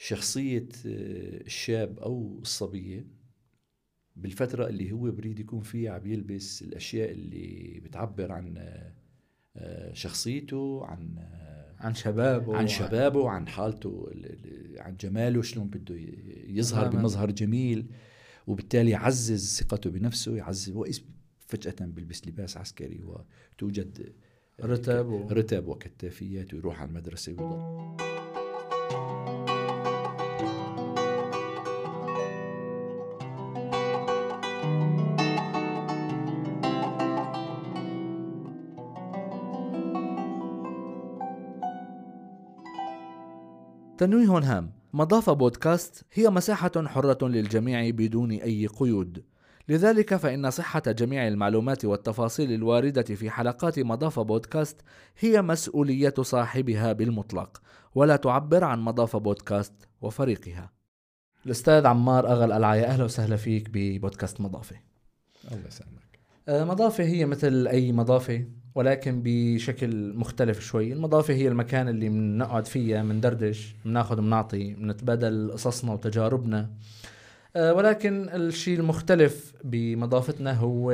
شخصية آه، الشاب أو الصبية بالفترة اللي هو بريد يكون فيها عم يلبس الأشياء اللي بتعبر عن آه، شخصيته عن عن شبابه عن شبابه عن حالته عن جماله شلون بده يظهر بمظهر جميل وبالتالي يعزز ثقته بنفسه يعزز وإذ فجأة بيلبس لباس عسكري وتوجد رتب و... رتب وكتافيات ويروح على المدرسة ويضل. تنويه هام. مضاف بودكاست هي مساحة حرة للجميع بدون أي قيود. لذلك فإن صحة جميع المعلومات والتفاصيل الواردة في حلقات مضاف بودكاست هي مسؤولية صاحبها بالمطلق ولا تعبر عن مضاف بودكاست وفريقها. الأستاذ عمار أغل العاية أهلا وسهلا فيك ببودكاست مضافة. الله يسلمك. آه، مضافة هي مثل أي مضافة؟ ولكن بشكل مختلف شوي. المضافة هي المكان اللي بنقعد فيها بندردش بناخذ بنعطي بنتبادل قصصنا وتجاربنا. أه ولكن الشيء المختلف بمضافتنا هو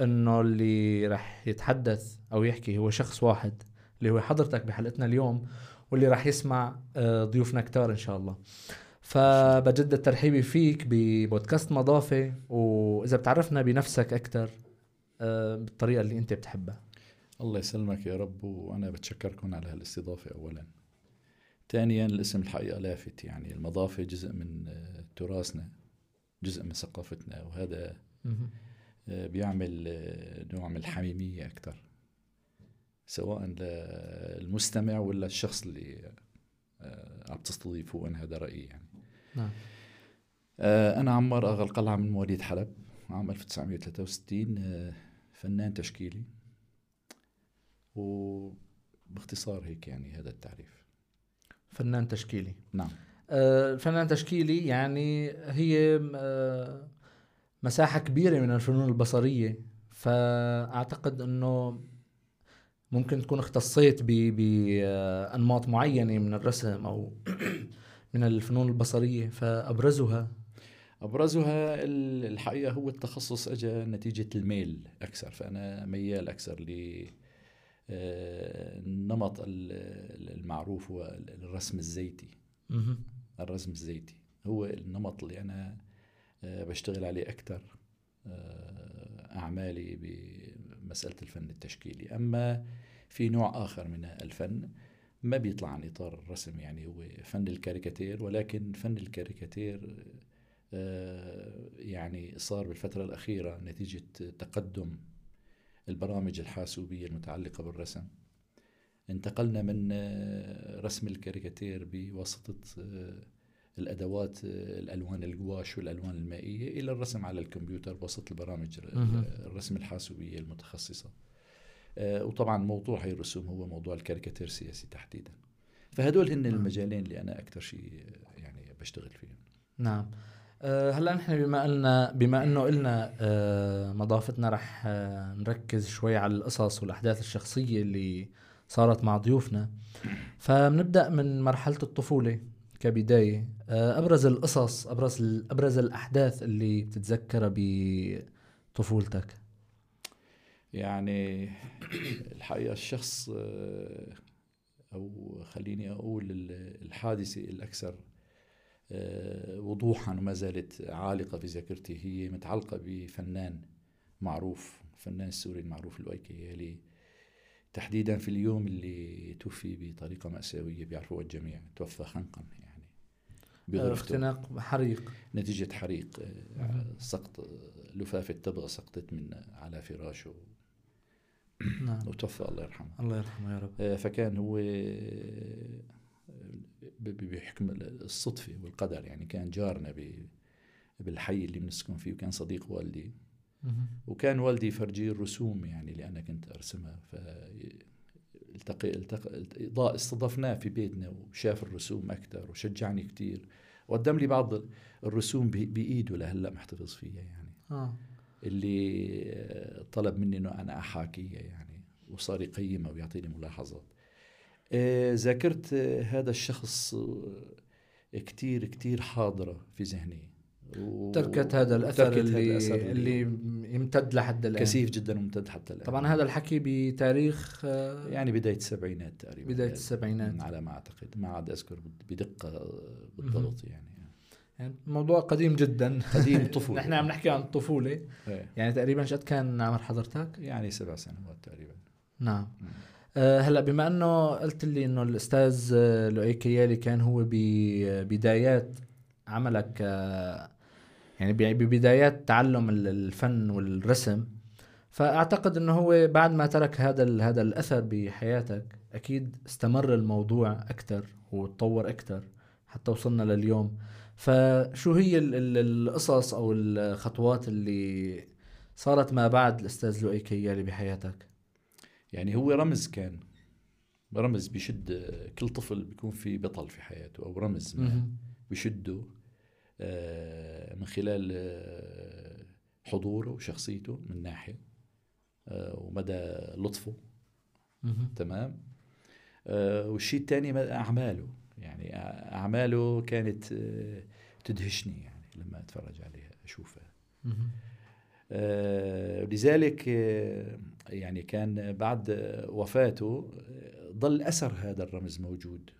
إنه اللي رح يتحدث أو يحكي هو شخص واحد اللي هو حضرتك بحلقتنا اليوم واللي رح يسمع أه ضيوفنا كتار إن شاء الله. فبجدد ترحيبي فيك ببودكاست مضافة وإذا بتعرفنا بنفسك أكثر أه بالطريقة اللي أنت بتحبها. الله يسلمك يا رب وأنا بتشكركم على هالاستضافة أولا. ثانيا الاسم الحقيقة لافت يعني المضافة جزء من آه، تراثنا جزء من ثقافتنا وهذا آه، بيعمل آه، نوع من الحميمية أكثر سواء للمستمع ولا الشخص اللي عم تستضيفه أنا هذا رأيي يعني. نعم. أنا عمار أغا القلعة من مواليد حلب عام 1963 فنان تشكيلي. وباختصار هيك يعني هذا التعريف. فنان تشكيلي. نعم. آه فنان تشكيلي يعني هي آه مساحة كبيرة من الفنون البصرية. فأعتقد أنه ممكن تكون اختصيت بأنماط معينة من الرسم أو من الفنون البصرية. فأبرزها. أبرزها الحقيقة هو التخصص أجى نتيجة الميل أكثر. فأنا ميال أكثر ل النمط المعروف هو الرسم الزيتي. الرسم الزيتي هو النمط اللي أنا آه، بشتغل عليه أكثر آه، أعمالي بمسألة الفن التشكيلي. أما في نوع آخر من الفن ما بيطلع عن إطار الرسم يعني هو فن الكاريكاتير ولكن فن الكاريكاتير آه، يعني صار بالفترة الأخيرة نتيجة تقدم البرامج الحاسوبية المتعلقة بالرسم. انتقلنا من آه، رسم الكاريكاتير بواسطة آه، الأدوات آه، الألوان الجواش والألوان المائية إلى الرسم على الكمبيوتر بواسطة البرامج الرسم الحاسوبية المتخصصة. وطبعا موضوع هي الرسوم هو موضوع الكاريكاتير السياسي تحديدا. فهدول هن نعم. المجالين اللي أنا أكثر شيء يعني بشتغل فيهم. نعم. هلا نحن بما قلنا بما إنه قلنا مضافتنا رح أه نركز شوي على القصص والأحداث الشخصية اللي صارت مع ضيوفنا. فبنبدأ من مرحلة الطفولة كبداية. أبرز القصص أبرز أبرز الأحداث اللي بتتذكرها بطفولتك. يعني الحقيقة الشخص آه، أو خليني أقول الحادثة الأكثر آه، وضوحا وما زالت عالقة في ذاكرتي هي متعلقة بفنان معروف الفنان السوري المعروف الويكيالي تحديدا في اليوم اللي توفي بطريقة مأساوية بيعرفوها الجميع. توفى خنقا يعني آه، اختناق حريق. نتيجة حريق. آه، سقط لفافة تبغى سقطت من على فراشه. نعم. وتوفى الله يرحمه. الله يرحمه يا رب. فكان هو بحكم الصدفة والقدر. يعني كان جارنا بالحي اللي بنسكن فيه وكان صديق والدي. وكان والدي يفرجيه الرسوم يعني اللي أنا كنت أرسمها. ف التقي التقى استضفناه في بيتنا وشاف الرسوم أكثر وشجعني كثير وقدم لي بعض الرسوم بإيده لهلأ محتفظ فيها يعني. آه. اللي طلب مني إنه أنا أحاكيها يعني وصار يقيمها ويعطيني ملاحظات. ذاكرت آه، هذا الشخص آه، كتير كتير حاضرة في ذهني. و... تركت هذا الأثر تركت اللي, هذا الأثر اللي يمتد لحد الآن. كثيف جدا وممتد حتى الآن. طبعا هذا الحكي بتاريخ آه، يعني بداية السبعينات تقريبا. بداية السبعينات. على ما أعتقد. ما عاد أذكر بدقة بالضبط يعني. يعني موضوع قديم جدا. قديم طفولة. نحن عم نحكي عن الطفولة. إيه. يعني تقريبا شقد كان عمر حضرتك؟ يعني سبع سنوات تقريبا. نعم. أه هلا بما انه قلت لي انه الاستاذ آه، لؤي كيالي كان هو ببدايات عملك أه يعني ببدايات تعلم الفن والرسم فأعتقد إنه هو بعد ما ترك هذا هذا الأثر بحياتك أكيد استمر الموضوع أكثر وتطور أكثر حتى وصلنا لليوم. فشو هي القصص أو الخطوات اللي صارت ما بعد الأستاذ لؤي كيالي بحياتك؟ يعني هو رمز كان رمز بيشد كل طفل بيكون في بطل في حياته أو رمز ما بيشده آه، من خلال آه، حضوره وشخصيته من ناحية آه، ومدى لطفه. تمام؟ والشيء الثاني أعماله. يعني أعماله كانت تدهشني يعني لما أتفرج عليها أشوفها. لذلك يعني كان بعد وفاته ظل أثر هذا الرمز موجود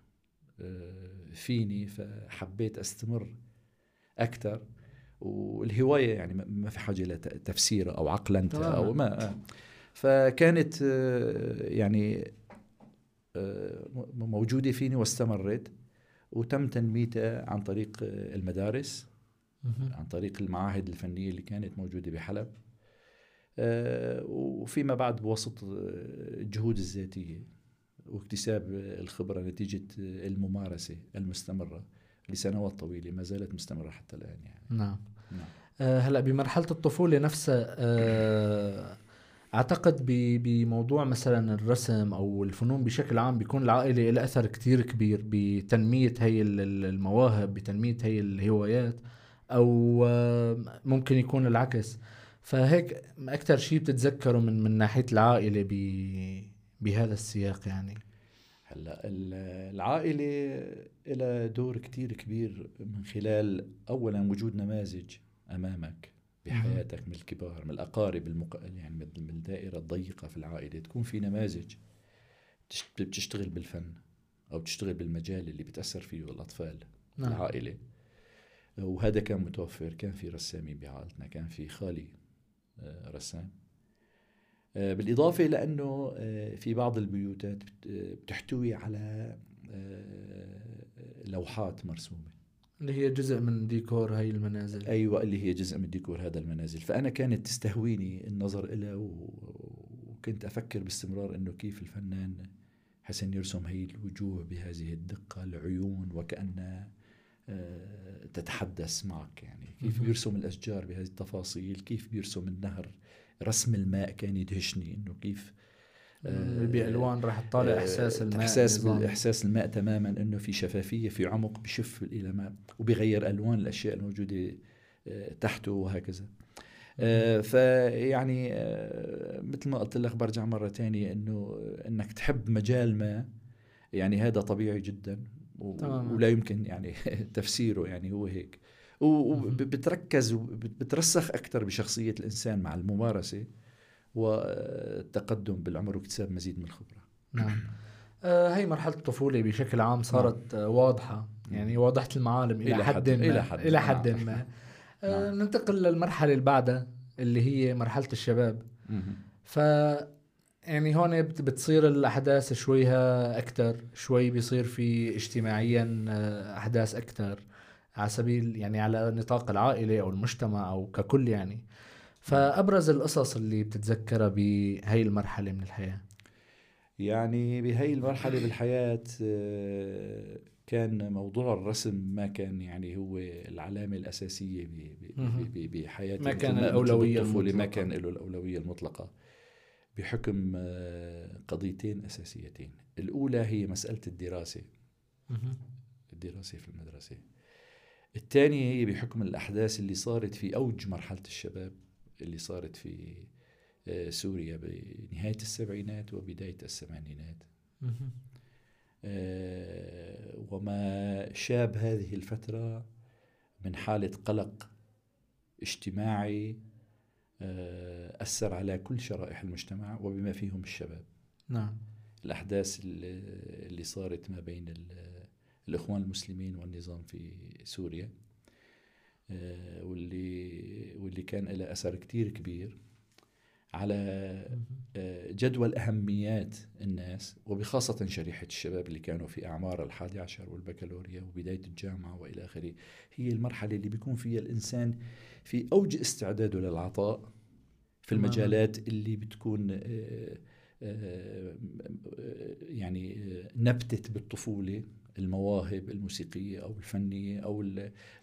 فيني فحبيت أستمر أكثر. والهواية يعني ما في حاجة لتفسيرها أو عقلنتها أو ما فكانت يعني موجودة فيني واستمرت. وتم تنميتها عن طريق المدارس عن طريق المعاهد الفنية اللي كانت موجودة بحلب. وفيما بعد بوسط الجهود الذاتية واكتساب الخبرة نتيجة الممارسة المستمرة لسنوات طويلة ما زالت مستمرة حتى الآن يعني. نعم, نعم. آه هلا بمرحلة الطفولة نفسها آه أعتقد بموضوع مثلا الرسم أو الفنون بشكل عام بيكون العائلة لها أثر كتير كبير بتنمية هي المواهب بتنمية هي الهوايات أو آه، ممكن يكون العكس. فهيك أكثر شيء بتتذكره من من ناحية العائلة بهذا السياق يعني. هلأ العائلة لها دور كتير كبير من خلال اولا وجود نماذج أمامك بحياتك من الكبار من الأقارب المق... يعني من الدائرة الضيقة في العائلة. تكون في نماذج بتشتغل بالفن أو بتشتغل بالمجال اللي بتأثر فيه الأطفال نعم. العائلة. وهذا كان متوفر كان في رسامين بعائلتنا كان في خالي رسام. آه، بالإضافة لأنه آه، في بعض البيوتات بتحتوي على لوحات مرسومة. اللي هي جزء من ديكور هاي المنازل. أيوة اللي هي جزء من ديكور هذا المنازل. فأنا كانت تستهويني النظر إلى وكنت أفكر باستمرار أنه كيف الفنان حسن يرسم هي الوجوه بهذه الدقة العيون وكأن تتحدث معك يعني. كيف بيرسم الأشجار بهذه التفاصيل؟ كيف بيرسم النهر؟ رسم الماء كان يدهشني إنه كيف آه بألوان راح تطالع آه، إحساس الماء إحساس إحساس الماء تماما إنه في شفافية في عمق بشف إلى ماء وبيغير ألوان الأشياء الموجودة آه تحته وهكذا. آه فيعني آه مثل ما قلت لك برجع مرة ثانية إنه إنك تحب مجال ما يعني هذا طبيعي جدا. ولا يمكن يعني تفسيره يعني هو هيك. وبتركز وبترسخ أكثر بشخصية الإنسان مع الممارسة والتقدم بالعمر واكتساب مزيد من الخبرة. نعم. آه هي مرحلة الطفولة بشكل عام صارت نعم. واضحة. يعني واضحة المعالم إلى, حد ما. إلى حد, إلى حد نعم. ما آه نعم. ننتقل للمرحلة اللي بعدها اللي هي مرحلة الشباب. ف يعني هون بتصير الأحداث شويها أكثر شوي بيصير في اجتماعيا آه، أحداث أكثر على سبيل يعني على نطاق العائلة أو المجتمع أو ككل يعني. فأبرز القصص اللي بتتذكرها بهي المرحلة من الحياة. يعني بهي المرحلة بالحياة آه، كان موضوع الرسم ما كان يعني هو العلامة الأساسية بحياتي ما كان الأولوية ما كان له الأولوية المطلقة. بحكم آه، قضيتين أساسيتين. الأولى هي مسألة الدراسة. الدراسة في المدرسة. الثانية هي بحكم الأحداث اللي صارت في أوج مرحلة الشباب اللي صارت في آه، سوريا بنهاية السبعينات وبداية الثمانينات. وما شاب هذه الفترة من حالة قلق اجتماعي أثر على كل شرائح المجتمع وبما فيهم الشباب. نعم. الأحداث اللي صارت ما بين الإخوان المسلمين والنظام في سوريا آه، واللي واللي كان له أثر كتير كبير. على آه، جدول أهميات الناس وبخاصة شريحة الشباب اللي كانوا في أعمار الحادي عشر والبكالوريا وبداية الجامعة وإلى آخره هي المرحلة اللي بيكون فيها الإنسان في أوج استعداده للعطاء في المجالات اللي بتكون آه، يعني نبتت بالطفولة المواهب الموسيقية أو الفنية أو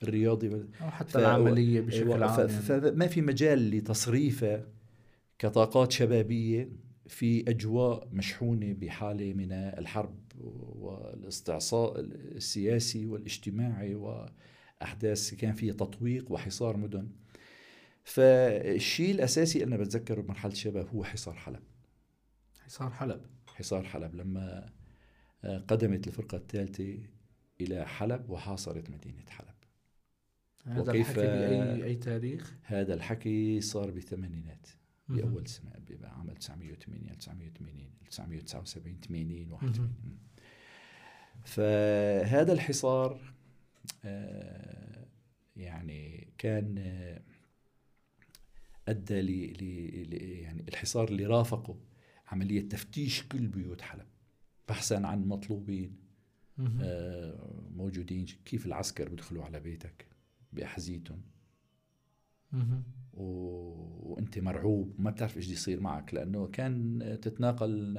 الرياضي. أو حتى ف... العملية بشكل عام يعني. فما في مجال لتصريفه كطاقات شبابية في أجواء مشحونة بحالة من الحرب والاستعصاء السياسي والاجتماعي وأحداث كان فيها تطويق وحصار مدن. فالشيء الأساسي أنا بتذكره بمرحلة الشباب هو حصار حلب. حصار حلب. حصار حلب. لما قدمت الفرقة الثالثة إلى حلب وحاصرت مدينة حلب. هذا وكيف الحكي بأي أي تاريخ؟ هذا الحكي صار بالثمانينات بأول سنة بعام 1980 1980 1979 80 81 فهذا الحصار آه، يعني كان آه، أدى ل يعني الحصار اللي رافقه عملية تفتيش كل بيوت حلب بحثا عن مطلوبين آه موجودين. كيف العسكر بيدخلوا على بيتك؟ بأحذيتهم. و... وانت مرعوب وما بتعرف إيش يصير معك لأنه كان تتناقل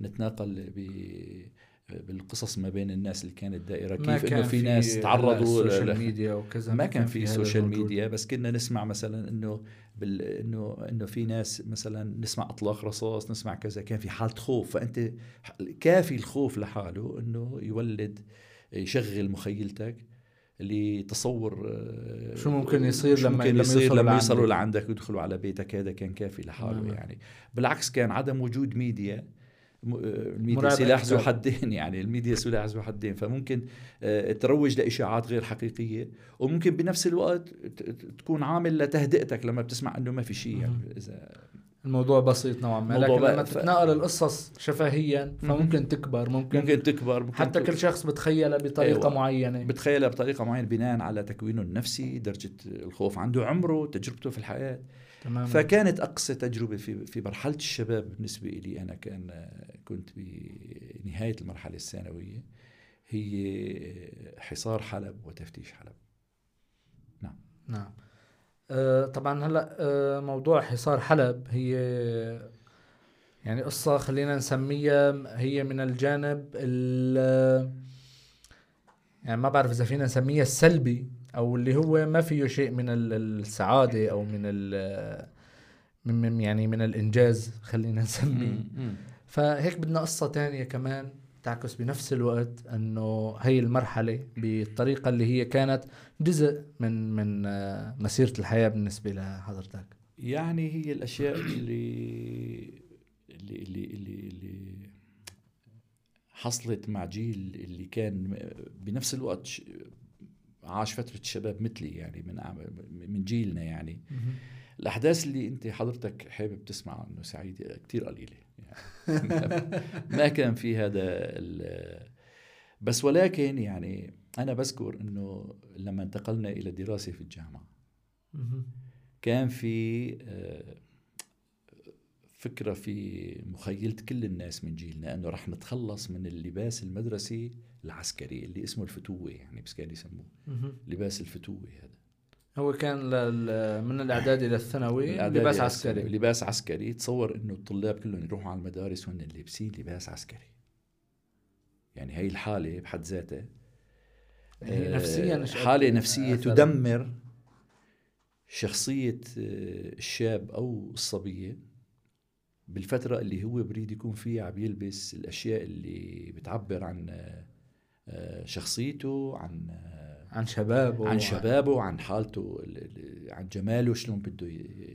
نتناقل ب بالقصص ما بين الناس اللي كانت دائرة كيف إنه في ناس تعرضوا ال social media وكذا ما كان في social media بس كنا نسمع مثلا إنه بال إنه إنه في ناس مثلا نسمع أطلاق رصاص نسمع كذا كان في حالة خوف. فأنت كافي الخوف لحاله إنه يولد يشغل مخيلتك لتصور آه، شو ممكن يصير شو لما ممكن يصير لما, لما يوصلوا لعندك ويدخلوا على بيتك هذا كان كافي لحاله نعم. يعني. بالعكس كان عدم وجود media ال media سلاح ذو حدين يعني الميديا سلاح ذو حدين. فممكن آه، تروج لإشاعات غير حقيقية وممكن بنفس الوقت تكون عامل لتهدئتك لما بتسمع إنه ما في شيء يعني اذا الموضوع بسيط نوعا ما لكن لما ف... تتناقل القصص شفهيا فممكن تكبر ممكن ممكن تكبر ممكن حتى تكبر. كل شخص بتخيلها بطريقة أيوة. معينة بتخيلها بطريقة معينة بناء على تكوينه النفسي درجة الخوف عنده عمره تجربته في الحياة تماما. فكانت أقصى تجربة في في مرحلة الشباب بالنسبة لي أنا كان كنت بنهايه المرحلة الثانوية هي حصار حلب وتفتيش حلب نعم نعم طبعا هلأ آه موضوع حصار حلب هي يعني قصة خلينا نسميها هي من الجانب يعني ما بعرف إذا فينا نسميها السلبي أو اللي هو ما فيه شيء من السعادة أو من من يعني من الإنجاز خلينا نسميه. فهيك بدنا قصة تانية كمان. تعكس بنفس الوقت إنه هي المرحلة بالطريقة اللي هي كانت جزء من من مسيرة الحياة بالنسبة لحضرتك يعني هي الأشياء اللي اللي اللي اللي, اللي حصلت مع جيل اللي كان بنفس الوقت عاش فترة الشباب مثلي يعني من من جيلنا يعني. الأحداث اللي أنت حضرتك حابب تسمع انه سعيده كثير قليلة. يعني. ما كان في هذا بس ولكن يعني أنا بذكر إنه لما انتقلنا إلى دراسة في الجامعة كان في آه، فكرة في مخيلة كل الناس من جيلنا إنه رح نتخلص من اللباس المدرسي العسكري اللي اسمه الفتوة يعني بس كانوا يسموه. لباس الفتوة هذا. هو كان من الاعدادي للثانوي لباس عسكري. لباس عسكري. تصور إنه الطلاب كلهم يروحوا على المدارس وهن لابسين لباس عسكري. يعني هي الحالة بحد ذاتها نفسيا آه، حالة نفسية تدمر شخصية آه، الشاب أو الصبية بالفترة اللي هو بريد يكون فيها عم يلبس الأشياء اللي بتعبر عن آه، شخصيته عن آه، عن شبابه عن شبابه عن حالته عن جماله شلون بده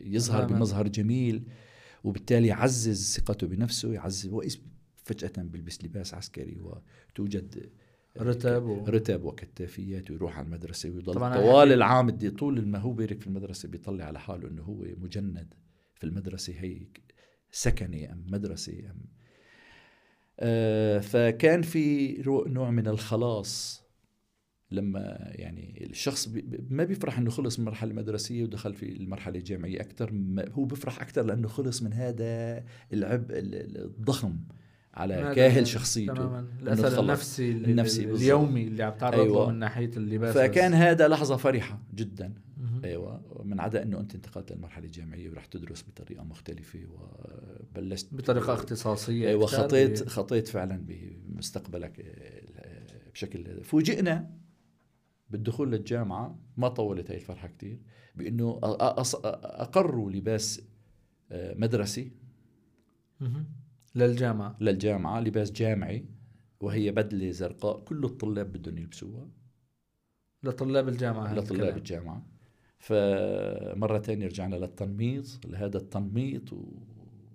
يظهر بمظهر جميل وبالتالي يعزز ثقته بنفسه يعزز فجأة بيلبس لباس عسكري وتوجد رتب و... رتب وكتافيات ويروح على المدرسة ويضل طبعاً طوال أحيانا- العام طول ما هو بيرك في المدرسة بيطلع على حاله إنه هو مجند في المدرسة هي سكني أم مدرسة أم. آه فكان في نوع من الخلاص لما يعني الشخص ما بيفرح إنه خلص من المرحله المدرسية ودخل في المرحلة الجامعية أكثر هو بيفرح أكثر لأنه خلص من هذا العبء ال- ال- الضخم على كاهل شخصيته تماما الأثر. النفسي النفسي. اليومي اللي عم تعرض أيوة. له من ناحية اللباس فكان بس. هذا لحظة فرحة جدا مهم. أيوه من عدا إنه أنت انتقلت للمرحلة الجامعية ورح تدرس بطريقة مختلفة وبلشت بطريقة اختصاصية أيوه خطيت خطيت فعلا بمستقبلك آه، بشكل فوجئنا بالدخول للجامعة ما طولت هاي الفرحة كتير بإنه أقروا لباس آه، مدرسي. للجامعة. للجامعة لباس جامعي وهي بدلة زرقاء كل الطلاب بدهم يلبسوها. لطلاب الجامعة لطلاب الكلام. الجامعة. فمرة تانية رجعنا للتنميط لهذا التنميط و-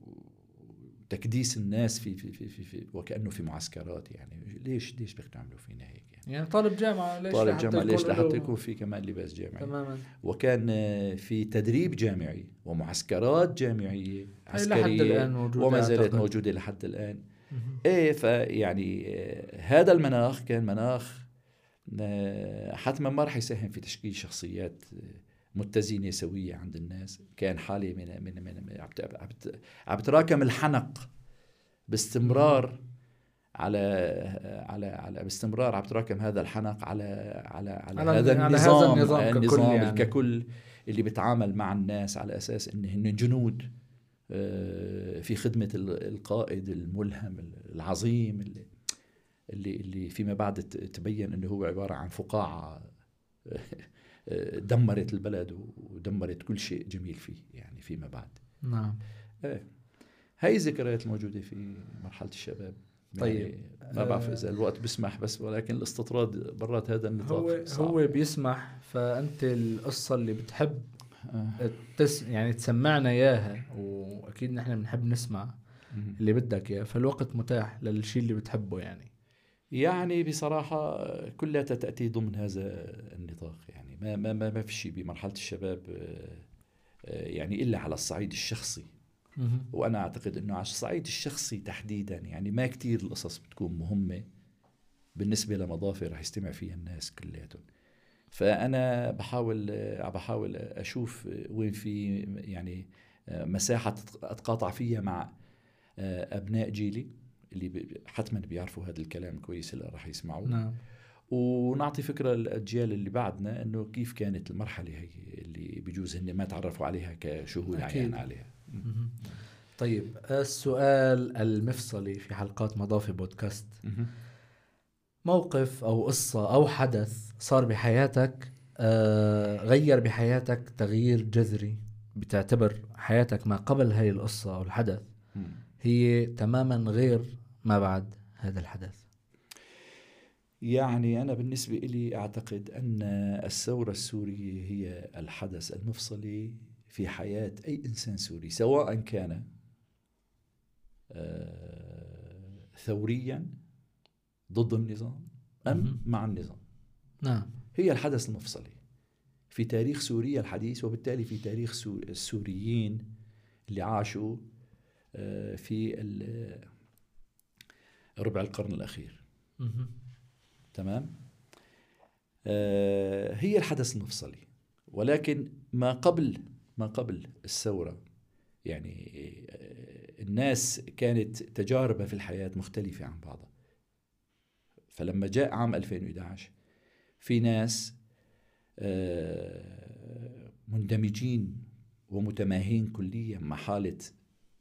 وتكديس الناس في في في في, في وكأنه في معسكرات يعني. ليش ليش بدك تعملوا فينا هيك؟ يعني طالب جامعة ليش طالب جامعة ليش لحتى يكون في كمان لباس جامعي؟ تماما. وكان آه، في تدريب جامعي ومعسكرات جامعية هي لحد الآن موجودة وما زالت أعتقد. موجودة لحد الآن. مهم. إيه فيعني آه، هذا المناخ كان مناخ حتما ما راح يساهم في تشكيل شخصيات آه، متزنة سوية عند الناس. كان حاله من من من عم ت- عم ت- عم تراكم الحنق باستمرار. على على على باستمرار عم تراكم هذا الحنق على على على, على هذا على النظام هذا النظام ككل النظام يعني. ككل اللي بيتعامل مع الناس على أساس إن هن جنود آه، في خدمة ال- القائد الملهم العظيم اللي اللي اللي فيما بعد تبين إنه هو عبارة عن فقاعة آه، دمرت البلد ودمرت كل شيء جميل فيه يعني فيما بعد. نعم. هاي الذكريات الموجودة في مرحلة الشباب. طيب. يعني ما بعرف آه. إذا الوقت بيسمح بس ولكن الاستطراد برات هذا النطاق هو صعب. هو بيسمح فأنت القصة اللي بتحب آه. تس يعني تسمعنا إياها وأكيد نحن بنحب نسمع. اللي بدك إياه فالوقت متاح للشيء اللي بتحبه يعني يعني بصراحة كلها تأتي ضمن هذا النطاق يعني ما ما ما, ما في شيء بمرحلة الشباب آه، يعني إلا على الصعيد الشخصي وأنا أعتقد أنه على الصعيد الشخصي تحديدا يعني ما كتير القصص بتكون مهمة بالنسبة لمضافة رح يستمع فيها الناس كلياتهم فأنا بحاول بحاول أشوف وين في يعني مساحة أتقاطع فيها مع أبناء جيلي اللي حتما بيعرفوا هذا الكلام كويس اللي راح يسمعوه نعم ونعطي فكرة للأجيال اللي بعدنا أنه كيف كانت المرحلة هي اللي بجوز هن ما تعرفوا عليها كشهود. عيان عليها. طيب السؤال المفصلي في حلقات مضافي بودكاست. موقف أو قصة أو حدث صار بحياتك آه غير بحياتك تغيير جذري بتعتبر حياتك ما قبل هاي القصة أو الحدث. هي تماما غير ما بعد هذا الحدث؟ يعني أنا بالنسبة لي أعتقد أن الثورة السورية هي الحدث المفصلي في حياة أي إنسان سوري سواء كان آه، ثوريا ضد النظام أم. مع النظام. نعم. هي الحدث المفصلي. في تاريخ سوريا الحديث وبالتالي في تاريخ سو- السوريين اللي عاشوا آه، في ربع القرن الأخير. تمام؟ آه، هي الحدث المفصلي. ولكن ما قبل ما قبل الثورة. يعني آه، الناس كانت تجاربها في الحياة مختلفة عن بعضها. فلما جاء عام 2011 في ناس آه، مندمجين ومتماهين كليا مع حالة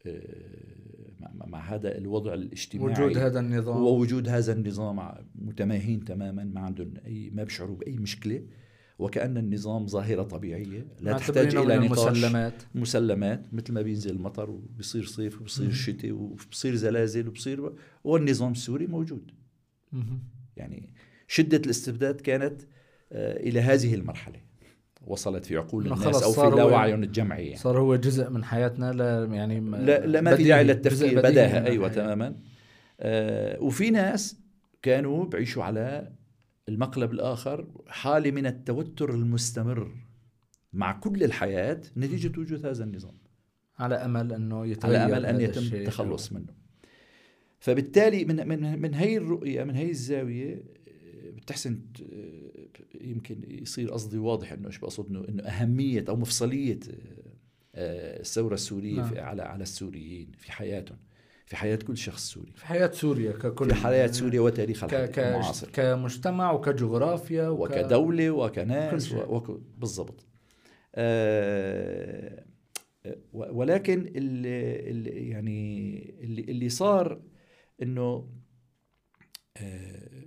آه، مع- هذا الوضع الاجتماعي. وجود هذا النظام. ووجود هذا النظام متماهين تماما ما عندهم أي ما بيشعروا بأي مشكلة. وكأن النظام ظاهرة طبيعية لا تحتاج من نقاش المسلمات مسلمات مثل ما بينزل المطر وبصير صيف وبصير مم. شتاء وبصير زلازل وبصير والنظام السوري موجود مهم. يعني شدة الاستبداد كانت آه، إلى هذه المرحلة وصلت في عقول الناس أو في لاوعيهم الجمعي يعني. صار هو جزء من حياتنا لا يعني لا, لا ما في داعي للتفكير من أيوه. تماما آه وفي ناس كانوا بعيشوا على المقلب الآخر حالة من التوتر المستمر مع كل الحياة نتيجة وجود هذا النظام على أمل أنه يتغير على أمل أن يتم. التخلص منه فبالتالي من من من هي الرؤية من هي الزاوية آه، بتحسن يمكن يصير قصدي واضح إنه إيش بقصد إنه أهمية أو مفصلية آه، الثورة السورية نعم. على على السوريين في حياتهم في حياة كل شخص سوري في حياة سوريا ككل في حياة سوريا وتاريخها. المعاصر كمجتمع وكجغرافيا وك... وكدولة كل وكناس. و- وك... بالضبط آه ولكن اللي, اللي يعني اللي, اللي صار إنه آه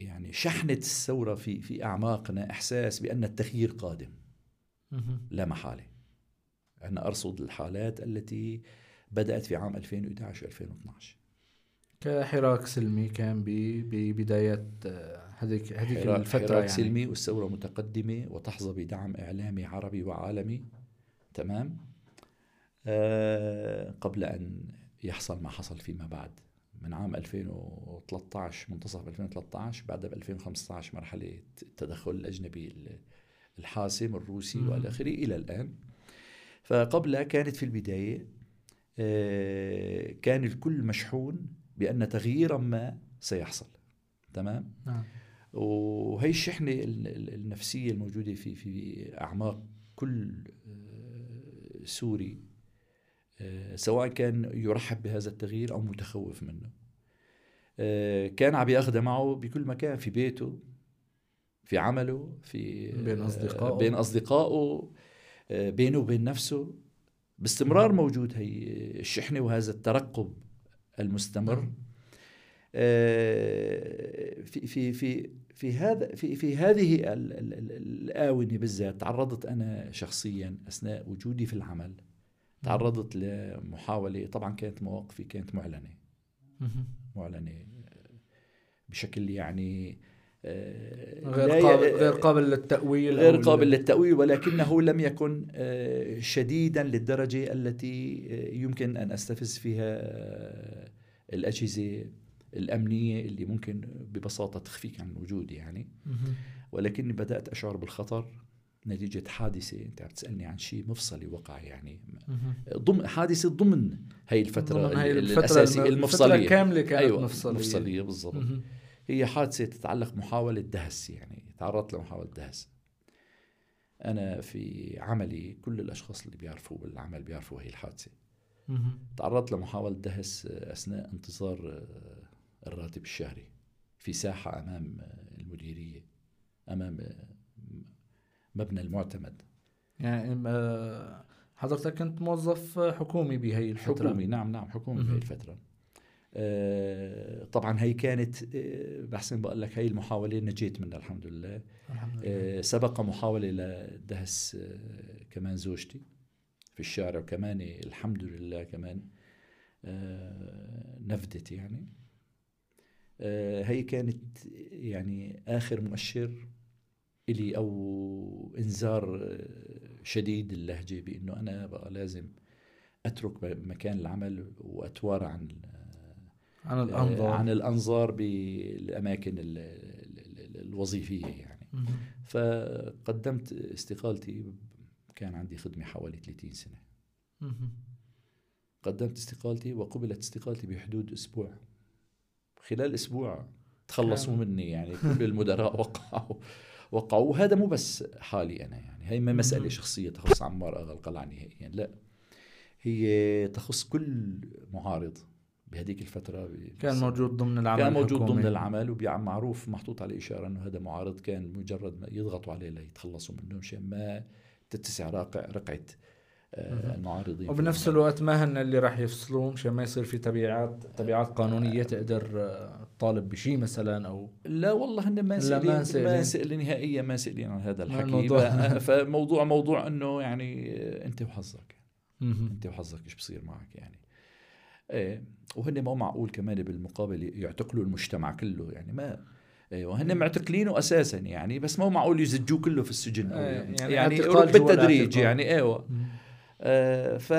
يعني شحنت الثورة في في أعماقنا إحساس بأن التغيير قادم. لا محالة أنا أرصد الحالات التي بدأت في عام 2011 2012 كحراك سلمي كان ب... ببداية آه، هذيك هذيك الفترة حراك يعني. سلمي والثورة متقدمة وتحظى بدعم إعلامي عربي وعالمي. تمام؟ آه قبل أن يحصل ما حصل فيما بعد. من عام 2013 منتصف 2013 بعدها ب 2015 مرحلة التدخل الأجنبي الحاسم الروسي. والى اخره إلى الآن. فقبلها كانت في البداية آه، كان الكل مشحون بأن تغييرا ما سيحصل. تمام؟ نعم. وهي الشحنة ال- ال- النفسية الموجودة في في أعماق كل آه، سوري آه، سواء كان يرحب بهذا التغيير أو متخوف منه. آه، كان عم ياخذها معه بكل مكان في بيته في عمله في بين آه، أصدقائه. بين أصدقائه آه، بينه وبين نفسه. باستمرار موجود هي الشحنة وهذا الترقب المستمر نعم. آه، في في في في هذا في في هذه ال- ال- ال- الآونة بالذات تعرضت أنا شخصيا أثناء وجودي في العمل تعرضت لمحاولة طبعا كانت مواقفي كانت معلنة. معلنة بشكل يعني غير ي- قابل غير قابل للتأويل غير قابل لل- للتأويل ولكنه لم يكن آه، شديدا للدرجة التي آه، يمكن أن أستفز فيها آه، الأجهزة الأمنية اللي ممكن ببساطة تخفيك عن وجودي يعني. ولكني بدأت أشعر بالخطر نتيجة حادثة أنت عم تسألني عن شيء مفصلي وقع يعني. ضمن حادثة ضمن هي الفترة ضمن هاي ال- الفترة الأساسية الم- المفصلية الفترة كاملة كانت أيوة مفصلية. مفصلية بالضبط. هي حادثة تتعلق محاولة دهس يعني تعرضت لمحاولة دهس. أنا في عملي كل الأشخاص اللي بيعرفوا بالعمل بيعرفوا هي الحادثة. تعرضت لمحاولة دهس أثناء انتظار الراتب الشهري في ساحة أمام المديرية أمام مبنى المعتمد. يعني آه، حضرتك كنت موظف حكومي بهي الفترة. حكومي نعم نعم حكومي. بهي الفترة. آه، طبعا هي كانت آه، بحسن بقول لك هي المحاولة نجيت منها الحمد لله الحمد لله آه، سبق محاولة لدهس آه، كمان زوجتي في الشارع وكمان الحمد لله كمان آه، نفدت يعني. آه، هي كانت يعني آخر مؤشر إلي أو إنذار آه، شديد اللهجة بأنه أنا بقى لازم أترك مكان العمل وأتوارى عن عن الأنظار. عن الأنظار بالأماكن ال- ال- ال- الوظيفية يعني. فقدمت استقالتي كان عندي خدمة حوالي 30 سنة. مهم. قدمت استقالتي وقبلت استقالتي بحدود أسبوع. خلال أسبوع تخلصوا مني يعني كل المدراء وقعوا وقعوا. وهذا مو بس حالي أنا يعني هي ما مسألة مهم. شخصية تخص عمار أغا القلعة نهائيا لا. هي تخص كل معارض. بهذيك الفترة كان موجود ضمن العمل كان موجود الحكومي. ضمن العمل ومعروف محطوط عليه إشارة أنه هذا معارض كان مجرد ما يضغطوا عليه ليتخلصوا منه مشان ما تتسع راقع رقعة آه،. المعارضين وبنفس. الوقت ما هن اللي راح يفصلوه مشان ما يصير في تبعات تبعات قانونية تقدر آه، تطالب بشيء مثلا أو لا والله هن ما سئلين ما سئلين. نهائيا ما سئلين عن هذا الحكي فموضوع موضوع إنه يعني آه، أنت وحظك. أنت وحظك إيش بصير معك يعني إيه وهن ما معقول كمان بالمقابل يعتقلوا المجتمع كله يعني ما إيه وهن معتقلينه أساسا يعني بس ما معقول يزجوه كله في السجن إيه، يعني, يعني يعني بالتدريج. يعني إيوه. آه ف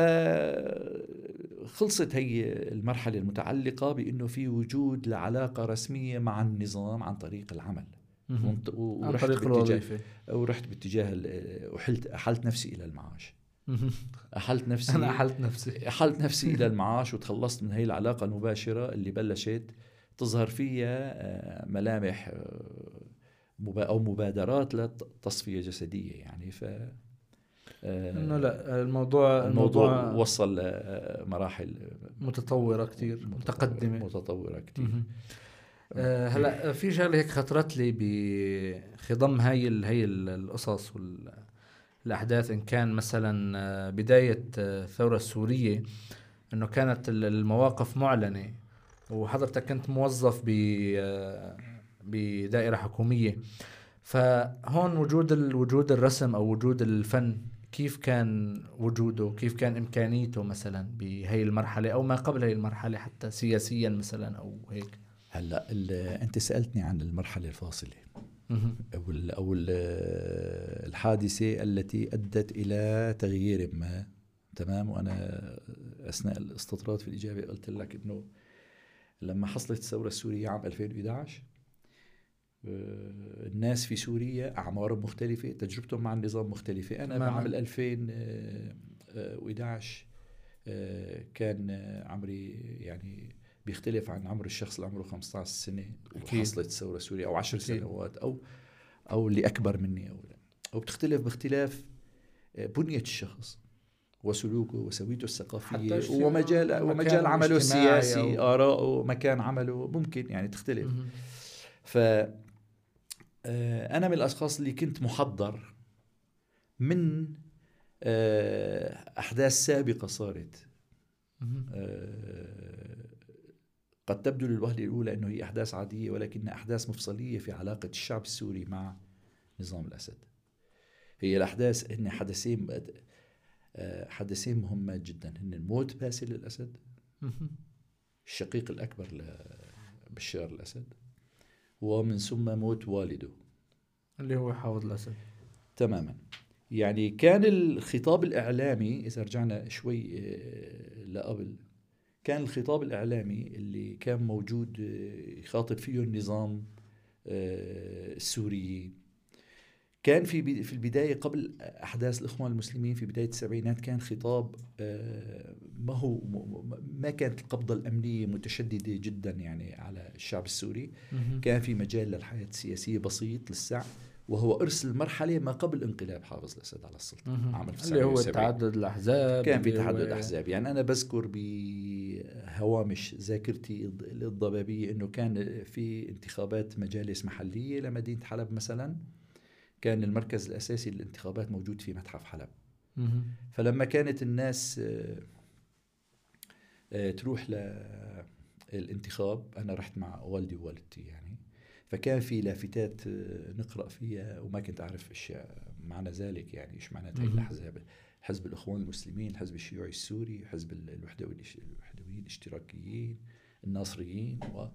خلصت هي المرحلة المتعلقة بأنه في وجود لعلاقة رسمية مع النظام عن طريق العمل. ورحت عن طريق الوظيفة. ورحت باتجاه وحلت أحلت نفسي إلى المعاش. أحلت نفسي. أنا أحلت نفسي. أحلت نفسي إلى المعاش وتخلصت من هي العلاقة المباشرة اللي بلشت تظهر فيها آه، ملامح آه، أو مبادرات لتصفية جسدية يعني. ف آه، إنه لا الموضوع الموضوع, الموضوع وصل مراحل متطورة كثير متقدمة. متطورة كثير أه هلا في شغلة هيك خطرت لي بخضم هاي ال هي القصص والاحداث إن كان مثلا آه، بداية آه، الثوره السوريه إنه كانت المواقف معلنة وحضرتك كنت موظف ب بدائرة حكومية. فهون وجود وجود الرسم أو وجود الفن كيف كان وجوده؟ كيف كان إمكانيته مثلا بهي المرحلة أو ما قبل هي المرحلة حتى سياسيا مثلا أو هيك؟ هلأ أنت سألتني عن المرحلة الفاصلة. أو أو الحادثة التي أدت إلى تغيير ما. تمام؟ وأنا أثناء الاستطراد في الإجابة قلت لك إنه لما حصلت الثورة السورية عام 2011 آه، الناس في سوريا أعمارهم مختلفة تجربتهم مع النظام مختلفة. أنا بعام 2011 آه، كان عمري يعني بيختلف عن عمر الشخص اللي عمره 15 سنة وحصلت الثورة السورية أو 10 سنوات أو أو اللي أكبر مني أو أو بتختلف باختلاف آه، بنية الشخص وسلوكه وسويته الثقافية ومجال ومجال عمله السياسي آراءه مكان عمله ممكن يعني تختلف. ف آه، أنا من الأشخاص اللي كنت محضر من آه، أحداث سابقة صارت. قد تبدو للوهلة الأولى إنه هي أحداث عادية ولكنها أحداث مفصلية في علاقة الشعب السوري مع نظام الأسد. هي الأحداث هن حدثين حدثين مهمات جدا. هن موت باسل الأسد الشقيق الأكبر لبشار الأسد ومن ثم موت والده. اللي هو حافظ الأسد. تماما. يعني كان الخطاب الإعلامي إذا رجعنا شوي آه، لقبل كان الخطاب الإعلامي اللي كان موجود آه، يخاطب فيه النظام آه، السوري. كان في في البداية قبل أحداث الإخوان المسلمين في بداية السبعينات كان خطاب ما هو ما كانت القبضة الأمنية متشددة جدا يعني على الشعب السوري. كان في مجال للحياة السياسية بسيط للسع وهو ارث المرحلة ما قبل انقلاب حافظ الأسد على السلطة عام اللي هو تعدد الأحزاب كان في تعدد الاحزاب يعني أنا بذكر بهوامش ذاكرتي الضبابيه إنه كان في انتخابات مجالس محلية لمدينة حلب مثلا. كان المركز الأساسي للانتخابات موجود في متحف حلب. فلما كانت الناس آه، آه، تروح للانتخاب أنا رحت مع والدي ووالدتي يعني فكان في لافتات آه، نقرأ فيها وما كنت أعرف اشياء معنى ذلك يعني إيش معنات هي الاحزاب حزب الإخوان المسلمين الحزب الشيوعي السوري حزب الوحدوي الوحدويين الاشتراكيين الناصريين و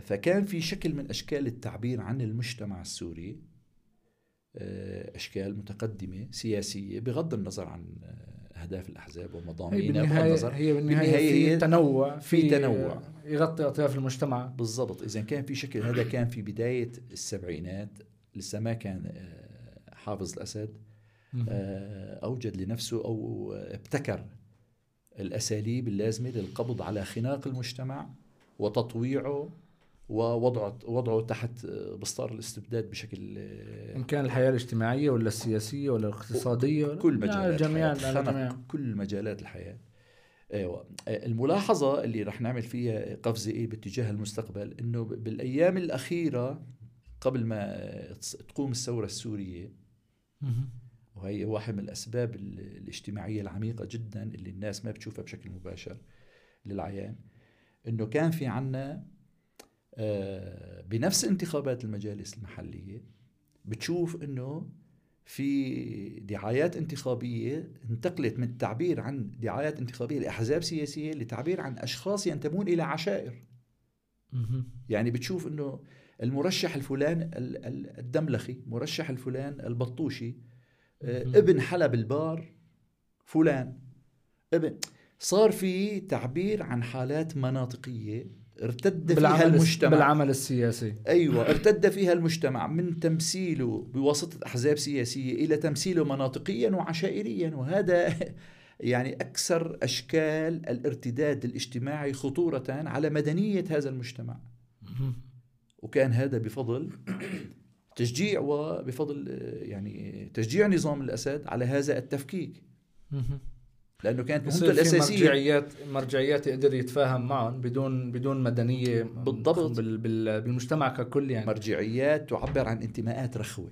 فكان في شكل من أشكال التعبير عن المجتمع السوري آه، أشكال متقدمة سياسية بغض النظر عن آه، أهداف الأحزاب ومضامينها هي بالنهايه هي بالنهاية في تنوع في, في تنوع. يغطي اطياف المجتمع. بالضبط. إذا كان في شكل هذا كان في بداية السبعينات. لسه ما كان آه، حافظ الأسد أوجد لنفسه أو ابتكر الأساليب اللازمة للقبض على خناق المجتمع وتطويعه ووضعه وضعه تحت بسطار الاستبداد بشكل إن كان الحياة الاجتماعية ولا السياسية ولا الاقتصادية كل مجالات الحياة. كل مجالات الحياة. أيوه. الملاحظة اللي رح نعمل فيها قفزة إيه باتجاه المستقبل إنه بالأيام الأخيرة قبل ما تقوم الثورة السورية وهي واحد من الأسباب الاجتماعية العميقة جدا اللي الناس ما بتشوفها بشكل مباشر للعيان إنه كان في عنا آه، بنفس انتخابات المجالس المحلية بتشوف إنه في دعايات انتخابية انتقلت من التعبير عن دعايات انتخابية لأحزاب سياسية لتعبير عن أشخاص ينتمون إلى عشائر. يعني بتشوف إنه المرشح الفلان الدملخي مرشح الفلان البطوشي آه، ابن حلب البار فلان. ابن صار في تعبير عن حالات مناطقية ارتد فيها المجتمع. بالعمل السياسي. أيوه ارتد فيها المجتمع من تمثيله بواسطة أحزاب سياسية إلى تمثيله مناطقيا وعشائريا وهذا يعني أكثر أشكال الارتداد الاجتماعي خطورة على مدنية هذا المجتمع. وكان هذا بفضل تشجيع وبفضل يعني تشجيع نظام الأسد على هذا التفكيك. لأنه كانت مهمته الأساسية. مرجعيات مرجعيات يقدر يتفاهم معهم بدون بدون مدنية بالضبط. بال بال بالمجتمع ككل يعني. مرجعيات تعبر عن انتماءات رخوة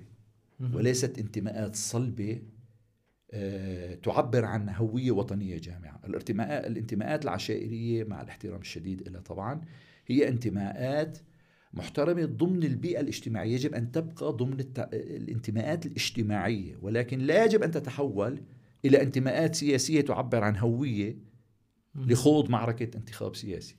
وليست انتماءات صلبة أه تعبر عن هوية وطنية جامعة. الانتماءات الانتماءات العشائرية مع الاحترام الشديد لها طبعا هي انتماءات محترمة ضمن البيئة الاجتماعية. يجب أن تبقى ضمن. الانتماءات الاجتماعية ولكن لا يجب أن تتحول إلى انتماءات سياسية تعبر عن هوية لخوض معركة انتخاب سياسي.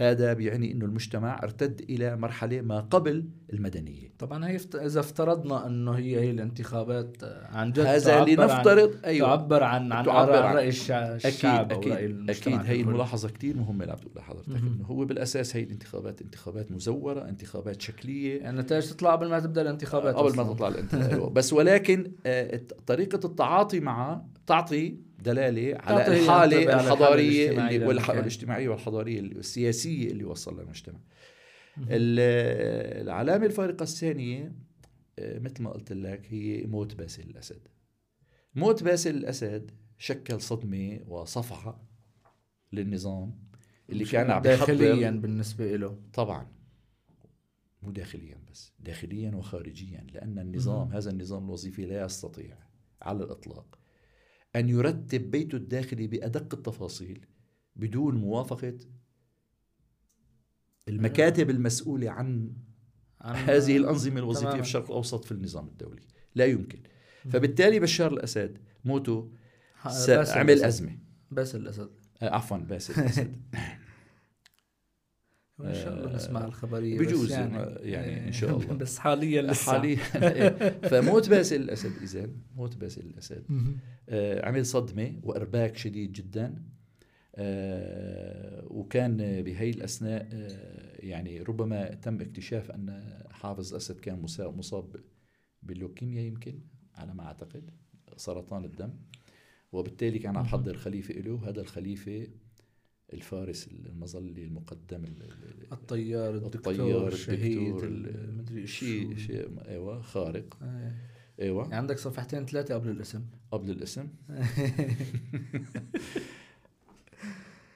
هذا بيعني إنه المجتمع ارتد إلى مرحلة ما قبل المدنية. طبعا هي إذا افترضنا إنه هي هي الانتخابات عن جد هذا اللي نفترض عن أيوة. تعبر عن عن تعبر عن رأي الشعب أكيد أكيد, رأي أكيد هي الملاحظة كثير مهمة اللي عم تقولها حضرتك إنه هو بالأساس هي الانتخابات انتخابات مزورة انتخابات شكلية. يعني النتائج تطلع قبل ما تبدأ الانتخابات قبل ما تطلع الانتخابات. بس ولكن آه، طريقة التعاطي معها تعطي دلالة على الحالة الحضارية اللي والاجتماعيه والحضارية السياسيه اللي وصل المجتمع العلامة الفارقة الثانية آه، مثل ما قلت لك هي موت باسل الأسد. موت باسل الأسد شكل صدمة وصفعة للنظام اللي كان عم داخليا بالنسبة له طبعا. مو داخليا بس داخليا وخارجيا لأن النظام هذا النظام الوظيفي لا يستطيع على الإطلاق. أن يرتب بيته الداخلي بأدق التفاصيل بدون موافقة المكاتب المسؤولة عن, هذه الأنظمة الوظيفية في الشرق الأوسط في النظام الدولي. لا يمكن. فبالتالي بشار الأسد موته عمل أزمة. باسل الأسد. آه، عفوا باسل الأسد. ان شاء الله نسمع الخبرية بجوز يعني, يعني إن شاء الله. بس حاليا لسه. حاليا فموت باسل الأسد اذا موت باسل الأسد. آه عمل صدمة وإرباك شديد جدا. آه وكان بهي الأثناء آه يعني ربما تم اكتشاف أن حافظ اسد كان مصاب باللوكيميا يمكن على ما أعتقد سرطان الدم. وبالتالي كان عم يحضر خليفة له هذا الخليفة الفارس المظلي المقدم الطيار الدكتور الطيار الشهيد المدري شيء شيء أيوه خارق. آه. أيوه. يعني عندك صفحتين ثلاثة قبل الاسم. قبل الاسم.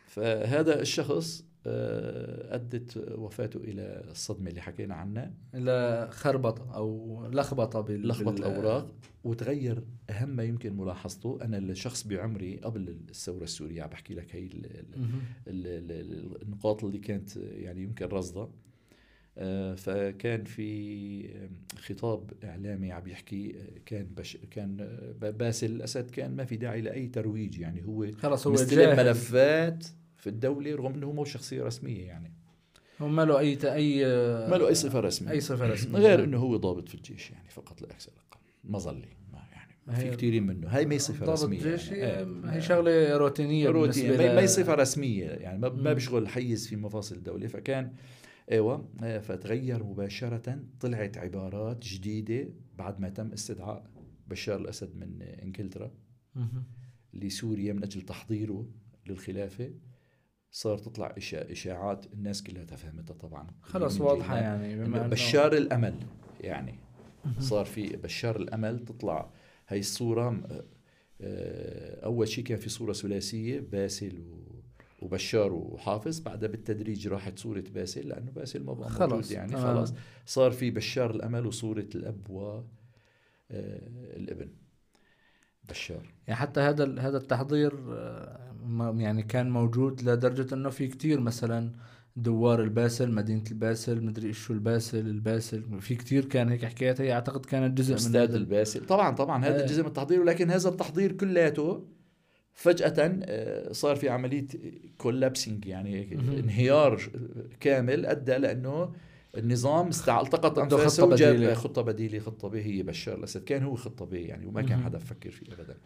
فهذا الشخص أدت وفاته إلى الصدمة اللي حكينا عنها. إلى خربطه أو لخبطه بال لخبط الاوراق وتغير أهم ما يمكن ملاحظته. أنا الشخص بعمري قبل الثورة السورية عم بحكي لك هي ال ال ال النقاط اللي كانت يعني يمكن رصدها. آه، فكان في خطاب إعلامي عم يحكي كان بش كان باسل الأسد كان ما في داعي لأي ترويج. يعني هو خلص هو مستلم ملفات في الدولة رغم أنه مو شخصية رسمية يعني. هو ما له أي أي ما له أي صفة رسمية. أي صفة رسمية. غير أنه هو ضابط في الجيش يعني فقط لا أكثر مظلي ما يعني ما في كثير منه. هاي ما هي صفة رسمية ضابط جيش يعني. هي شغلة روتينية روتين ما هي صفة رسمية يعني. ما, ما بيشغل حيز في مفاصل الدولة. فكان إيوه فتغير مباشرة طلعت عبارات جديدة بعد ما تم استدعاء بشار الأسد من إنجلترا لسوريا من أجل تحضيره للخلافة. صار تطلع إشاعات الناس كلها فهمتها طبعا. خلص واضحة يعني بما بشار الأمل يعني. صار في بشار الأمل تطلع هي الصورة آه، أول شيء كان في صورة ثلاثية باسل وبشار وحافظ بعدها بالتدريج راحت صورة باسل لأنه باسل ما بقى موجود يعني آه. خلاص صار في بشار الأمل وصورة الأب والابن آه، بشار. يعني حتى هذا هذا التحضير آه، يعني كان موجود لدرجة إنه في كتير مثلا دوار الباسل مدينة الباسل مدري إيش شو الباسل الباسل في كتير كان هيك حكايات هي أعتقد كانت جزء من هذا الباسل. طبعا طبعا هذا آه. جزء من التحضير ولكن هذا التحضير كلياته فجأة آه، صار في عملية collapsing يعني انهيار كامل أدى لأنه النظام التقط انفاسه وجاب خطة بديلة. خطة ب هي بشار الأسد. كان هو خطة ب يعني وما كان حدا فكر فيه ابدا.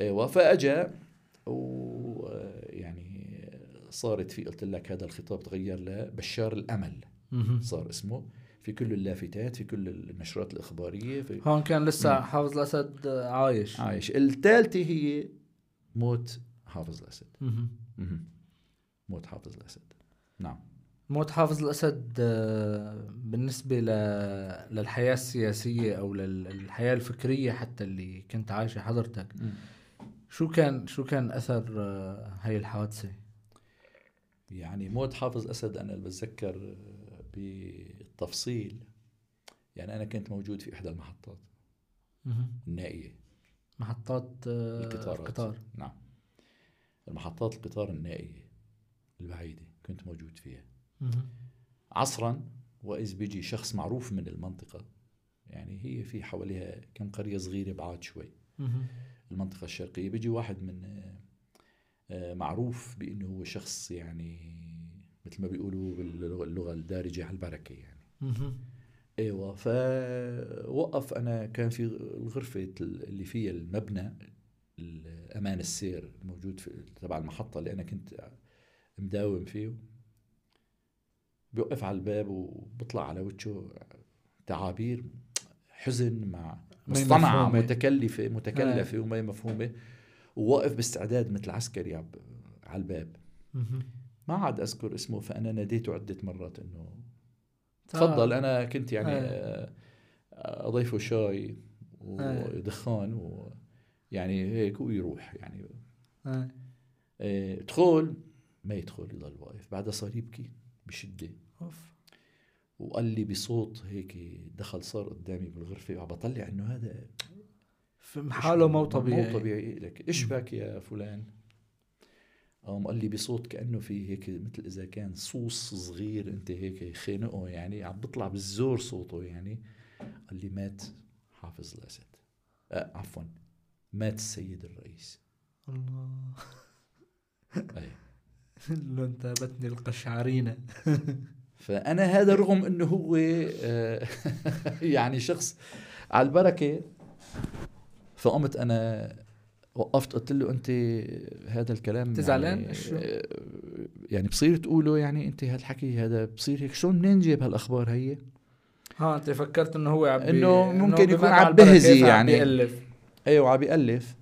أيوه فاجا ويعني صارت في قلت لك هذا الخطاب تغير لبشار الأمل. صار اسمه في كل اللافتات في كل النشرات الإخبارية في هون كان لسه مم. حافظ الأسد عايش. عايش. الثالثة هي موت حافظ الأسد. موت حافظ الأسد. نعم. موت حافظ الأسد آه، بالنسبة ل... للحياة السياسية أو للحياة الفكرية حتى اللي كنت عايشة حضرتك شو كان شو كان أثر آه، هاي الحادثة؟ يعني موت حافظ اسد أنا اللي بتذكر بالتفصيل يعني أنا كنت موجود في إحدى المحطات. مهم. النائية. محطات آه، القطارات. القطار. نعم. المحطات القطار النائية البعيدة كنت موجود فيها. عصرا وإذ بيجي شخص معروف من المنطقة يعني هي في حواليها كم قرية صغيرة بعاد شوي. المنطقة الشرقية بيجي واحد من آه، معروف بإنه هو شخص يعني مثل ما بيقولوا باللغة الدارجة على البركه يعني. أيوه فوقف أنا كان في الغرفة اللي فيها المبنى الأمان السير الموجود في تبع المحطة اللي أنا كنت مداوم فيه بيوقف على الباب وبطلع على وجهه تعابير حزن مع مصطنعة مفهومة. متكلفة متكلفة وما هي مفهومة وواقف باستعداد مثل عسكري على الباب. ما عاد أذكر اسمه فأنا ناديته عدة مرات إنه تفضل أنا كنت يعني آه. آه، أضيفه شاي ودخان ويعني هيك ويروح يعني آه. آه، ادخل ما يدخل يضل واقف بعدها صار يبكي بشدة أوف. وقال لي بصوت هيك دخل صار قدامي بالغرفة وعم بطلع إنه هذا في حاله مو طبيعي. مو طبيعي لك إيش بك يا فلان؟ قام قال لي بصوت كأنه في هيك مثل إذا كان صوص صغير أنت هيك خانقه يعني عم بيطلع بالزور صوته يعني. قال لي مات حافظ الأسد. آه عفوا مات السيد الرئيس. الله. أي. لو انتابتني القشعرينة. فأنا هذا رغم إنه هو آه، يعني شخص على البركة فقمت أنا وقفت قلت له أنت هذا الكلام أنت زعلان؟ يعني؟ آه، يعني بصير تقوله يعني أنت هالحكي هذا بصير هيك شلون منين جايب هالأخبار هي ها أنت فكرت إنه هو عم إنه ممكن يكون عم بهزي يعني. بيألف أيوه عم بيألف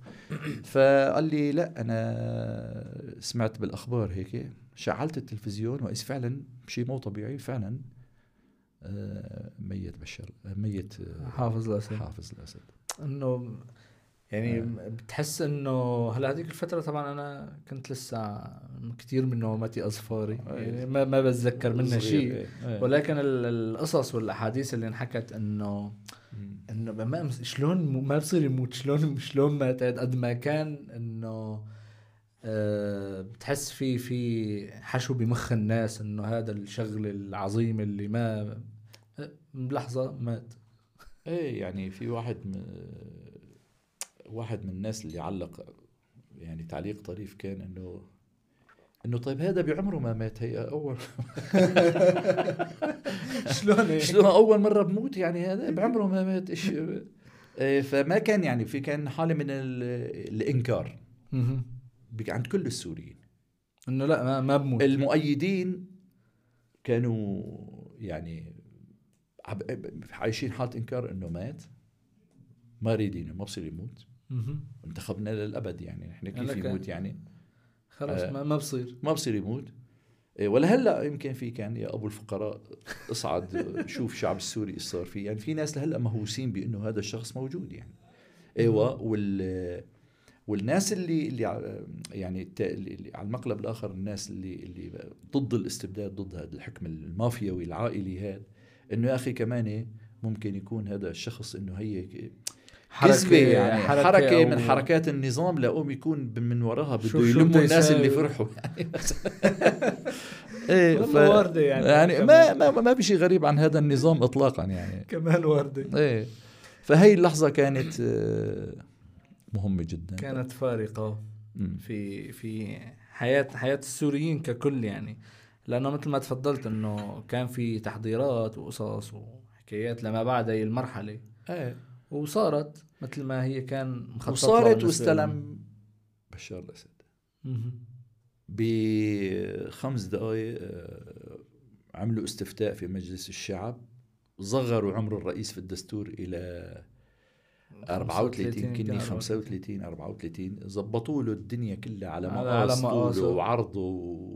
فقال لي لا أنا سمعت بالأخبار هيك شعلت التلفزيون واذ فعلا شيء مو طبيعي فعلا آه، ميت بشر ميت آه، حافظ الأسد حافظ الأسد إنه يعني آه. بتحس إنه هلأ هذيك الفترة طبعا أنا كنت لسه كثير من نومتي اظفاري. يعني ما ما بتذكر منها شيء إيه، إيه. ولكن ال- القصص والأحاديث اللي انحكت إنه. إنه ما شلون ما بصير يموت شلون شلون مات قد ما كان إنه أه بتحس في في حشو بمخ الناس إنه هذا الشغل العظيم اللي ما بلحظه مات. إيه يعني في واحد م... واحد من الناس اللي علق يعني تعليق طريف كان إنه إنه طيب هذا بعمره ما مات هي أول شلون؟ شلون أول مرة بموت يعني هذا بعمره ما مات إيش؟ إيه، فما كان يعني في كان حالة من ال- الإنكار عند كل السوريين. إنه لا ما ما بموت. المؤيدين كانوا يعني عايشين حالة إنكار إنه مات ما ريدينه ما بصير يموت. انتخبنا للأبد يعني إحنا كيف لك- يموت يعني؟ خلص آه. ما, ما بصير. ما بصير يموت. إيه، ولا هلأ يمكن في كان يا أبو الفقراء اصعد شوف شعب السوري إيش صار فيه. يعني في ناس لهلأ مهووسين بأنه هذا الشخص موجود يعني. أيوه وال والناس اللي اللي يعني اللي اللي على المقلب الآخر الناس اللي اللي ضد الاستبداد ضد هذا الحكم المافيوي العائلي هذا إنه يا أخي كمان ممكن يكون هذا الشخص إنه هي كذبه يعني حركة, حركة من حركات النظام لقوم يكون من وراها بده يلموا الناس اللي. فرحوا. يعني إيه والله واردة يعني. يعني ما ما ما في شيء غريب عن هذا النظام اطلاقا يعني. كمان وردة. إيه فهي اللحظة كانت آه، مهمة جدا. كانت فارقة. في في حياة حياة السوريين ككل يعني. لأنه مثل ما تفضلت إنه كان في تحضيرات وقصص وحكايات لما بعد هي المرحلة. إيه. وصارت مثل ما هي كان مخطط وصارت. واستلم بشار الأسد بخمس دقائق آه، عملوا استفتاء في مجلس الشعب صغروا عمر الرئيس في الدستور إلى 34 كني 35 34 زبطوا له الدنيا كلها على مقاس طوله وعرضه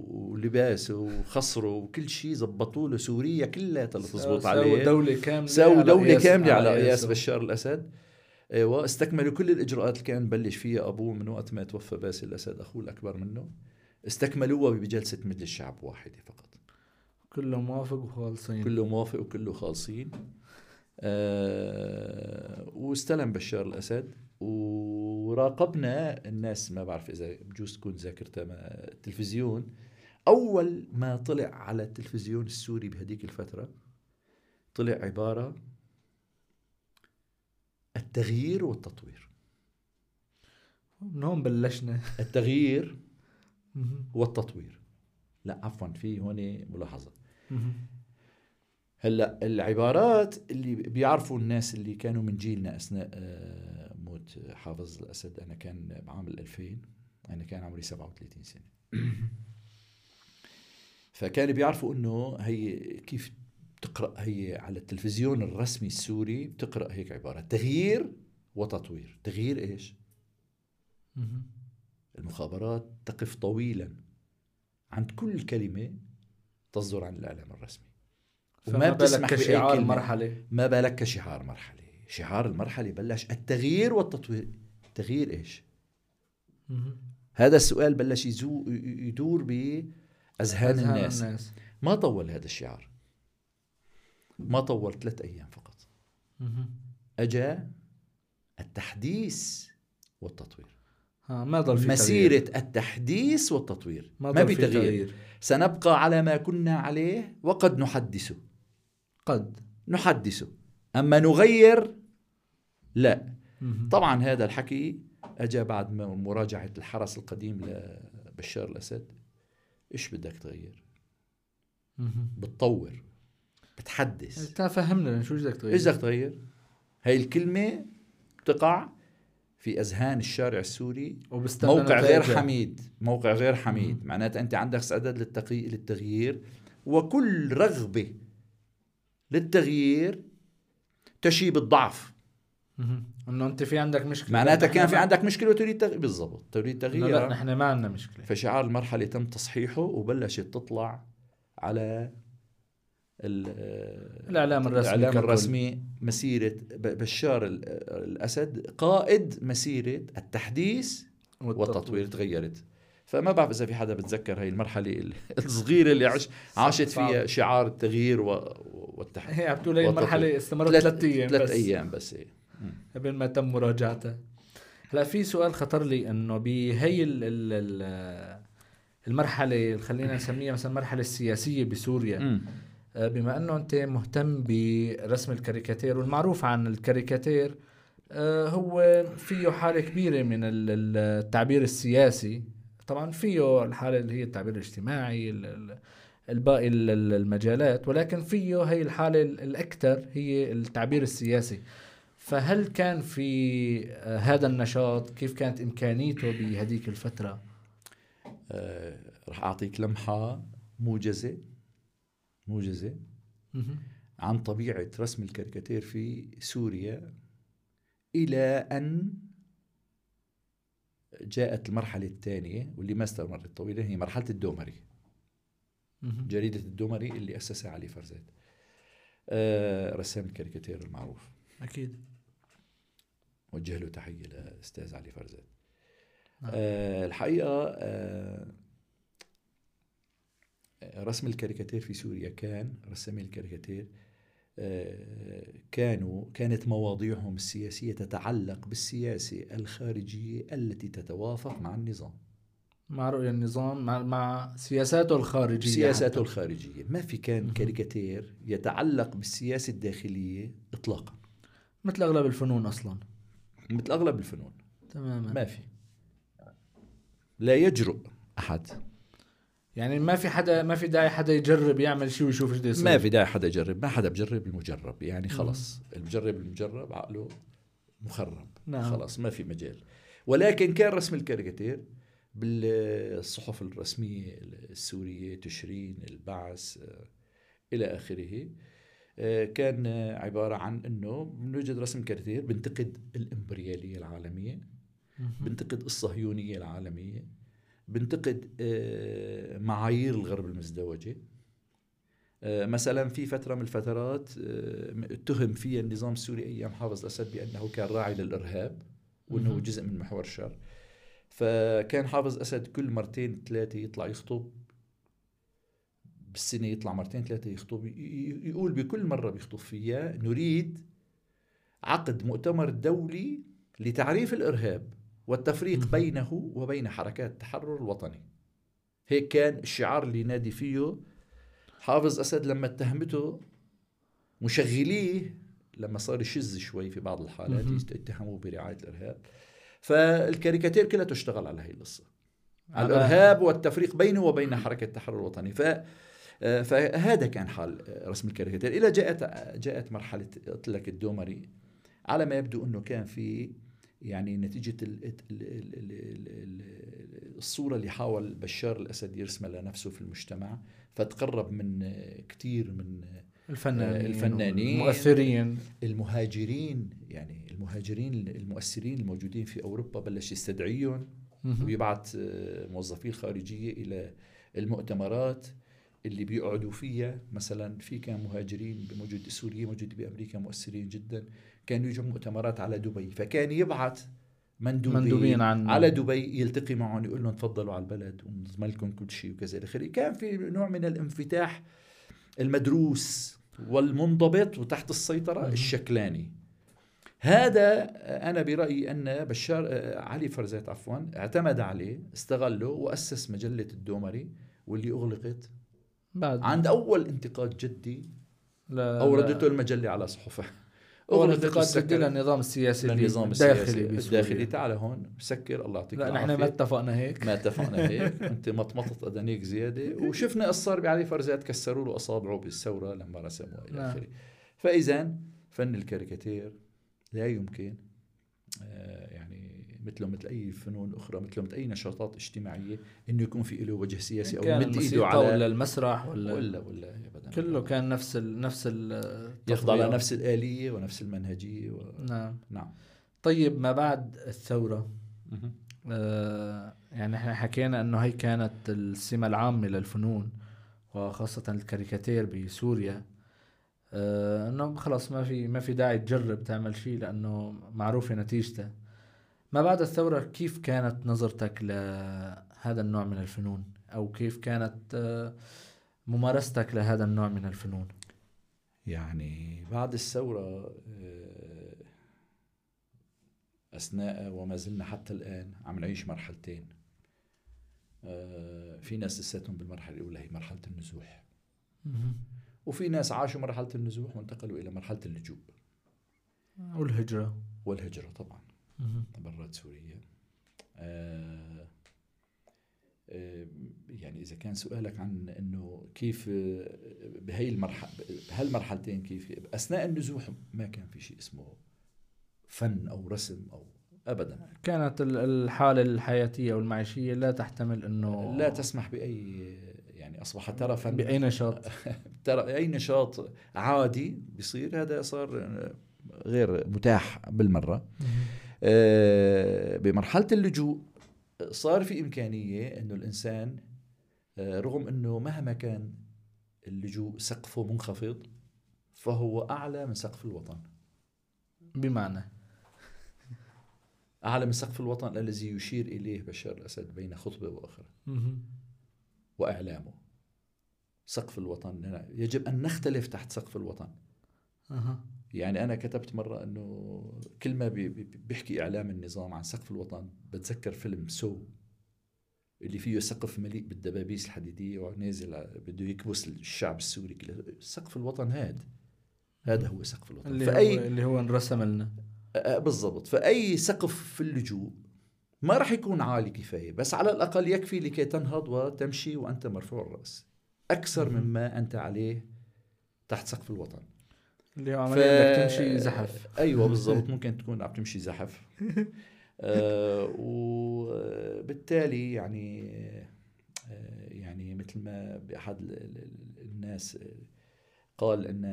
ولباسه وخصره وكل شيء زبطوا له سوريا كلها تزبط عليه. سووا دولة كاملة سووا دولة كاملة على قياس بشار الأسد. أيوه استكملوا كل الإجراءات اللي كان بلش فيها أبوه من وقت ما توفى باسل الأسد أخوه الأكبر منه. استكملوها بجلسة مجلس الشعب واحدة فقط. كله موافق وخالصين. كله موافق وكله خالصين. آه واستلم بشار الأسد وراقبنا الناس ما بعرف إذا بجوز تكون ذاكرتها التلفزيون. أول ما طلع على التلفزيون السوري بهديك الفترة طلع عبارة التغيير والتطوير. من هون بلشنا. التغيير والتطوير. لا عفوا في هون ملاحظة. هلا العبارات اللي بيعرفوا الناس اللي كانوا من جيلنا أثناء آه، موت حافظ الأسد. أنا كان بعام 2000 أنا كان عمري 37 سنة. فكانوا بيعرفوا إنه هي كيف بتقرا هي على التلفزيون الرسمي السوري بتقرأ هيك عباره تغيير وتطوير. تغيير إيش؟ المخابرات تقف طويلا. عند كل كلمة تصدر عن الإعلام الرسمي. وما بتسمح كشعار مرحلة. ما بالك كشعار مرحلة. شعار المرحلة بلش التغيير والتطوير. تغيير إيش؟ هذا السؤال بلش يدور باذهان الناس. الناس. ما طول هذا الشعار؟ ما طول ثلاث أيام فقط. أجا التحديث والتطوير. ها ما ضل في مسيرة تغيير. التحديث والتطوير. ما, ما في تغيير. تغيير. سنبقى على ما كنا عليه وقد نحدثه. قد نحدثه أما نغير لا. طبعا هذا الحكي أجا بعد مراجعة الحرس القديم لبشار الأسد. إيش بدك تغير؟ بتطور بتحدث. انت فهمنا شو بدك تغير. إيش بدك تغير؟ هاي الكلمة بتقع في أذهان الشارع السوري. موقع غير حميد. موقع غير حميد. معناتها أنت عندك استعداد للتقي... للتغيير. وكل رغبة للتغيير تشيب الضعف. إنه أنت في عندك مشكلة. معناتها كان في عندك مشكلة وتريد تغيير بالضبط تريد تغيير لا نحن ما عندنا مشكلة. فشعار المرحلة تم تصحيحه وبلشت تطلع على الإعلام الرسمي الإعلام الرسمي مسيرة بشار الأسد قائد مسيرة التحديث والتطوير, والتطوير تغيرت. فما بعرف إذا في حدا بتذكر هاي المرحلة الصغيرة اللي عش عاشت فيها شعار التغيير والتحديث هي عم تقول هي المرحلة استمرت ثلاث أيام ثلاث أيام بس هي قبل ما تم مراجعتها. هلأ في سؤال خطر لي إنه بهي المرحلة خلينا نسميها مثلا المرحله السياسية بسوريا. آه، بما إنه أنت مهتم برسم الكاريكاتير والمعروف عن الكاريكاتير آه، هو فيه حالة كبيرة من التعبير السياسي. طبعا فيه الحالة اللي هي التعبير الاجتماعي الباقي المجالات ولكن فيه هي الحالة الاكثر هي التعبير السياسي. فهل كان في آه، هذا النشاط؟ كيف كانت إمكانيته بهذيك الفترة؟ أه رح أعطيك لمحة موجزة موجزة عن طبيعة رسم الكاريكاتير في سوريا إلى أن جاءت المرحلة الثانية واللي ما استمرت طويلة هي مرحلة الدومري. جريدة الدومري اللي أسسها علي فرزات آه رسام الكاريكاتير المعروف. أكيد. وجه له تحية للأستاذ علي فرزات نعم. آه الحقيقة آه رسم الكاريكاتير في سوريا كان رسامي الكاريكاتير آه، كانوا كانت مواضيعهم السياسية تتعلق بالسياسة الخارجية التي تتوافق مع النظام. مع رؤية النظام مع, مع سياساته الخارجية سياساته حتى. الخارجية. ما في كان كاريكاتير يتعلق بالسياسة الداخلية إطلاقا. مثل أغلب الفنون أصلا. مثل أغلب الفنون. تماما. ما في. لا يجرؤ أحد. يعني ما في حدا ما في داعي حدا يجرب يعمل شيء ويشوف إيش يصير. ما في داعي حدا يجرب. ما حدا بجرب المجرب. يعني خلص. المجرب المجرب عقله مخرب. نعم. خلص. ما في مجال. ولكن كان رسم الكاريكاتير بالصحف الرسمية السورية تشرين البعث آه، إلى آخره. آه، كان عبارة عن أنه بنوجد رسم كاريكاتير بنتقد الإمبريالية العالمية بنتقد الصهيونية العالمية بنتقد آه، معايير الغرب المزدوجة. مثلا في فترة من الفترات اتهم فيها النظام السوري أيام حافظ الأسد بأنه كان راعي للإرهاب وأنه جزء من محور الشر. فكان حافظ اسد كل مرتين ثلاثة يطلع يخطب بالسنة يطلع مرتين ثلاثة يخطب يقول بكل مرة بيخطب فيها نريد عقد مؤتمر دولي لتعريف الإرهاب. والتفريق بينه وبين حركات التحرر الوطني. هيك كان الشعار اللي ينادي فيه حافظ أسد لما اتهمته مشغليه لما صار يشذ شوي في بعض الحالات اتهموه برعاية الإرهاب. فالكاريكاتير كلها تشتغل على هي القصة. على الإرهاب والتفريق بينه وبين حركة التحرر الوطني. ف فهذا كان حال رسم الكاريكاتير. إلى جاءت جاءت مرحلة قلت لك الدومري على ما يبدو إنه كان في يعني نتيجة الصورة اللي حاول بشار الأسد يرسمها لنفسه في المجتمع فتقرب من كثير من الفنانين الفنانين المؤثرين المهاجرين يعني المهاجرين المؤثرين الموجودين في أوروبا بلش يستدعيهم ويبعث آه، موظفين خارجية إلى المؤتمرات اللي بيقعدوا فيها. مثلا في كان مهاجرين موجود سوريا موجود بأمريكا مؤثرين جدا. كانوا يجوا مؤتمرات على دبي فكان يبعث مندوبين, مندوبين عن على دبي يلتقي معهم يقول لهم تفضلوا على البلد ونضمن لكم كل شيء وكذا إلى آخره. كان في نوع من الانفتاح المدروس والمنضبط وتحت السيطرة الشكلاني. هذا أنا برأيي أن بشار آه، علي فرزات عفوا اعتمد عليه استغله وأسس مجلة الدومري واللي أغلقت بعد. عند أول انتقاد جدي لا أوردته لا. المجلة على صحفه. اول انتقاد جدي للنظام السياسي للنظام السياسي. الداخلي تعال هون سكر الله يعطيك لا نحن ما اتفقنا هيك. ما اتفقنا هيك. أنت مطمطت ادانيك زيادة. وشفنا صار بعلي فرزات كسروا له أصابعه بالثورة لما رسموا إلى نعم. آخره. فاذا فن الكاريكاتير لا يمكن آه، مثله مثل أي فنون أخرى مثله مثل أي نشاطات اجتماعية إنه يكون في له وجه سياسي أو يمد إيده على ولا المسرح ولا ولا ولا ابدا. كله كان نفس ال نفس يخضع لنفس الآلية ونفس المنهجية و... نعم. نعم. طيب ما بعد الثورة؟ آه يعني إحنا حكينا إنه هي كانت السمة العامة للفنون وخاصة الكاريكاتير بسوريا. آه إنه خلص ما في ما في داعي تجرب تعمل شيء لأنه معروفة نتيجته ما بعد الثورة كيف كانت نظرتك لهذا النوع من الفنون؟ أو كيف كانت آه ممارستك لهذا النوع من الفنون؟ يعني بعد الثورة آه، أثناء وما زلنا حتى الآن عم نعيش مرحلتين. آه، في ناس لساتهم بالمرحلة الأولى هي مرحلة النزوح. وفي ناس عاشوا مرحلة النزوح وانتقلوا إلى مرحلة اللجوء والهجرة. والهجرة طبعا. برات سوريا آه آه يعني إذا كان سؤالك عن أنه كيف بهي المرحلة بهالمرحلتين كيف أثناء النزوح ما كان في شيء اسمه فن أو رسم أو ابدا. كانت الحالة الحياتية والمعيشيه لا تحتمل إنه لا تسمح بأي يعني أصبح ترفا بأي نشاط. ترى أي نشاط عادي بيصير هذا صار غير متاح بالمرة. بمرحلة اللجوء صار في إمكانية إنه الإنسان آه رغم إنه مهما كان اللجوء سقفه منخفض فهو أعلى من سقف الوطن. بمعنى؟ أعلى من سقف الوطن الذي يشير إليه بشار الأسد بين خطبة وأخرى. وإعلامه. سقف الوطن يجب أن نختلف تحت سقف الوطن. أه. يعني أنا كتبت مرة أنه كل ما بيحكي إعلام النظام عن سقف الوطن بتذكر فيلم سو اللي فيه سقف مليء بالدبابيس الحديدية ونازل بده يكبس الشعب السوري كله. سقف الوطن هذا هذا هو سقف الوطن. اللي فأي هو اللي هو انرسم لنا. بالضبط. فأي سقف في اللجوء ما راح يكون عالي كفاية بس على الأقل يكفي لكي تنهض وتمشي وأنت مرفوع الرأس. أكثر مما أنت عليه تحت سقف الوطن. اللي هو عملية ف... إنك تمشي زحف. أيوه بالضبط. ممكن تكون عم تمشي زحف. آه وبالتالي يعني آه يعني مثل ما بأحد الناس قال ان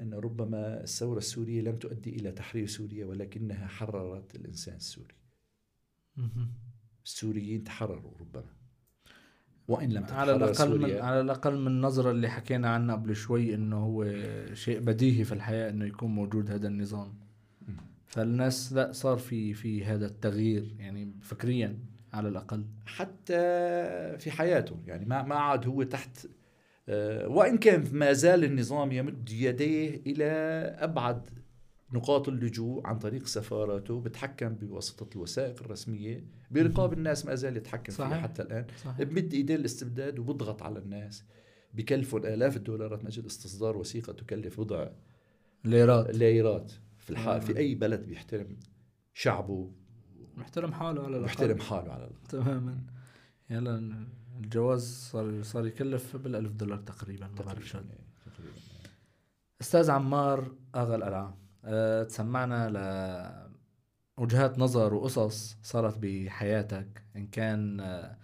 ان ربما الثورة السورية لم تؤدي إلى تحرير سوريا ولكنها حررت الإنسان السوري. السوريين تحرروا ربما. وإن لم على الأقل من على الأقل من النظره اللي حكينا عنها قبل شوي إنه هو شيء بديهي في الحياة إنه يكون موجود هذا النظام. فالناس لا صار في في هذا التغيير يعني فكريا على الأقل. حتى في حياته يعني ما ما عاد هو تحت آه، وإن كان ما زال النظام يمد يديه إلى أبعد نقاط اللجوء عن طريق سفاراته بتحكم بواسطة الوثائق الرسمية برقاب الناس ما زال يتحكم صحيح. فيها حتى الآن. صحيح. بمد إيديه الاستبداد وبضغط على الناس. بكلفهم آلاف الدولارات من أجل استصدار وثيقة تكلف بضع ليرات. ليرات في الحال في أي بلد بيحترم شعبه. محترم حاله على الأقل. محترم حاله على الأقل. تماما. يلا الجواز صار صار يكلف بالألف دولار تقريبا ما بعرف شو أستاذ عمار أغا القلعه تسمعنا ل وجهات نظر وقصص صارت بحياتك إن كان أه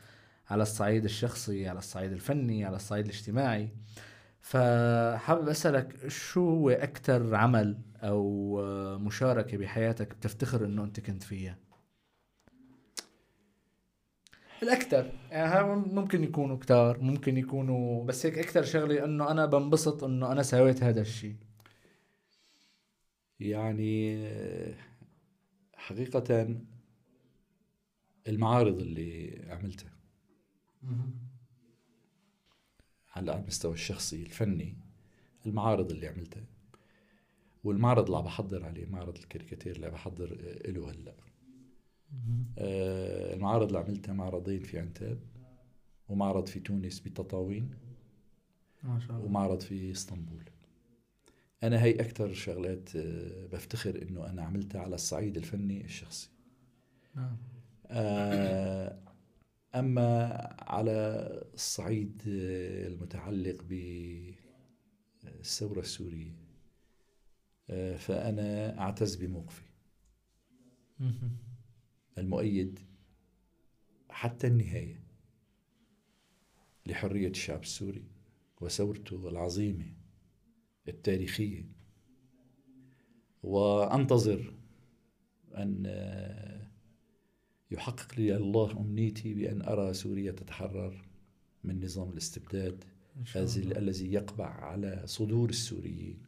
على الصعيد الشخصي على الصعيد الفني على الصعيد الاجتماعي. فحابب أسألك شو هو أكثر عمل أو آه، مشاركة بحياتك بتفتخر إنه أنت كنت فيها؟ الاكثر يعني ممكن يكونوا كتار ممكن يكونوا بس هيك أكثر شغلة إنه أنا بنبسط إنه أنا سويت هذا الشيء يعني حقيقة المعارض اللي عملتها على المستوى الشخصي الفني المعارض اللي عملتها. والمعرض اللي عم بحضر عليه معرض الكاريكاتير اللي عم بحضر له هلأ. آه المعارض اللي عملتها معرضين في عنتاب ومعرض في تونس بتطاوين ما شاء الله. ومعرض في إسطنبول. أنا هي أكثر شغلات آه، بفتخر إنه أنا عملتها على الصعيد الفني الشخصي. نعم. آه أما على الصعيد آه، المتعلق بالثورة السورية فأنا أعتز بموقفي. المؤيد حتى النهاية لحرية الشعب السوري وثورته العظيمة التاريخية. وأنتظر أن يحقق لي الله أمنيتي بأن أرى سوريا تتحرر من نظام الاستبداد الذي يقبع على صدور السوريين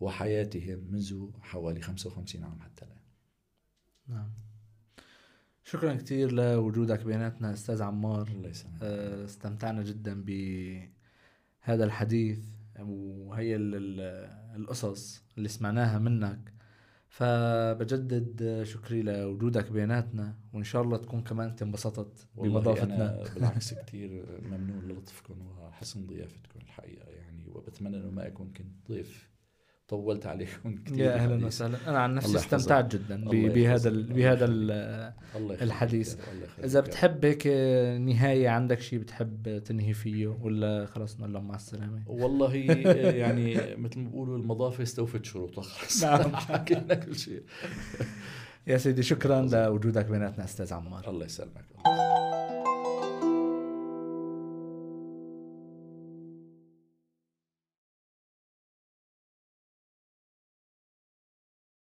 وحياتهم منذ حوالي 55 عام حتى الآن. نعم. شكرا كثير لوجودك بيناتنا أستاذ عمار. الله يسلمك. آه، استمتعنا جدا بهذا الحديث. وهي القصص اللي سمعناها منك. فبجدد شكري لوجودك بيناتنا وإن شاء الله تكون كمان انت انبسطت بمضافتنا بالعكس كثير ممنون للطفكم وحسن ضيافتكم الحقيقة يعني وبتمنى إنه ما اكون كنت ضيف طولت عليكم كثير يا أهلا وسهلا. أنا عن نفسي استمتعت جدا بهذا بهذا الحديث. إذا بتحب هيك نهاية عندك شيء بتحب تنهي فيه ولا خلص؟ نقول لهم مع السلامة. والله يعني مثل ما بيقولوا المضافه استوفت شروطها خلص. نعم. حكينا كل شيء. يا سيدي شكرا لوجودك بيناتنا أستاذ عمار. الله يسلمك.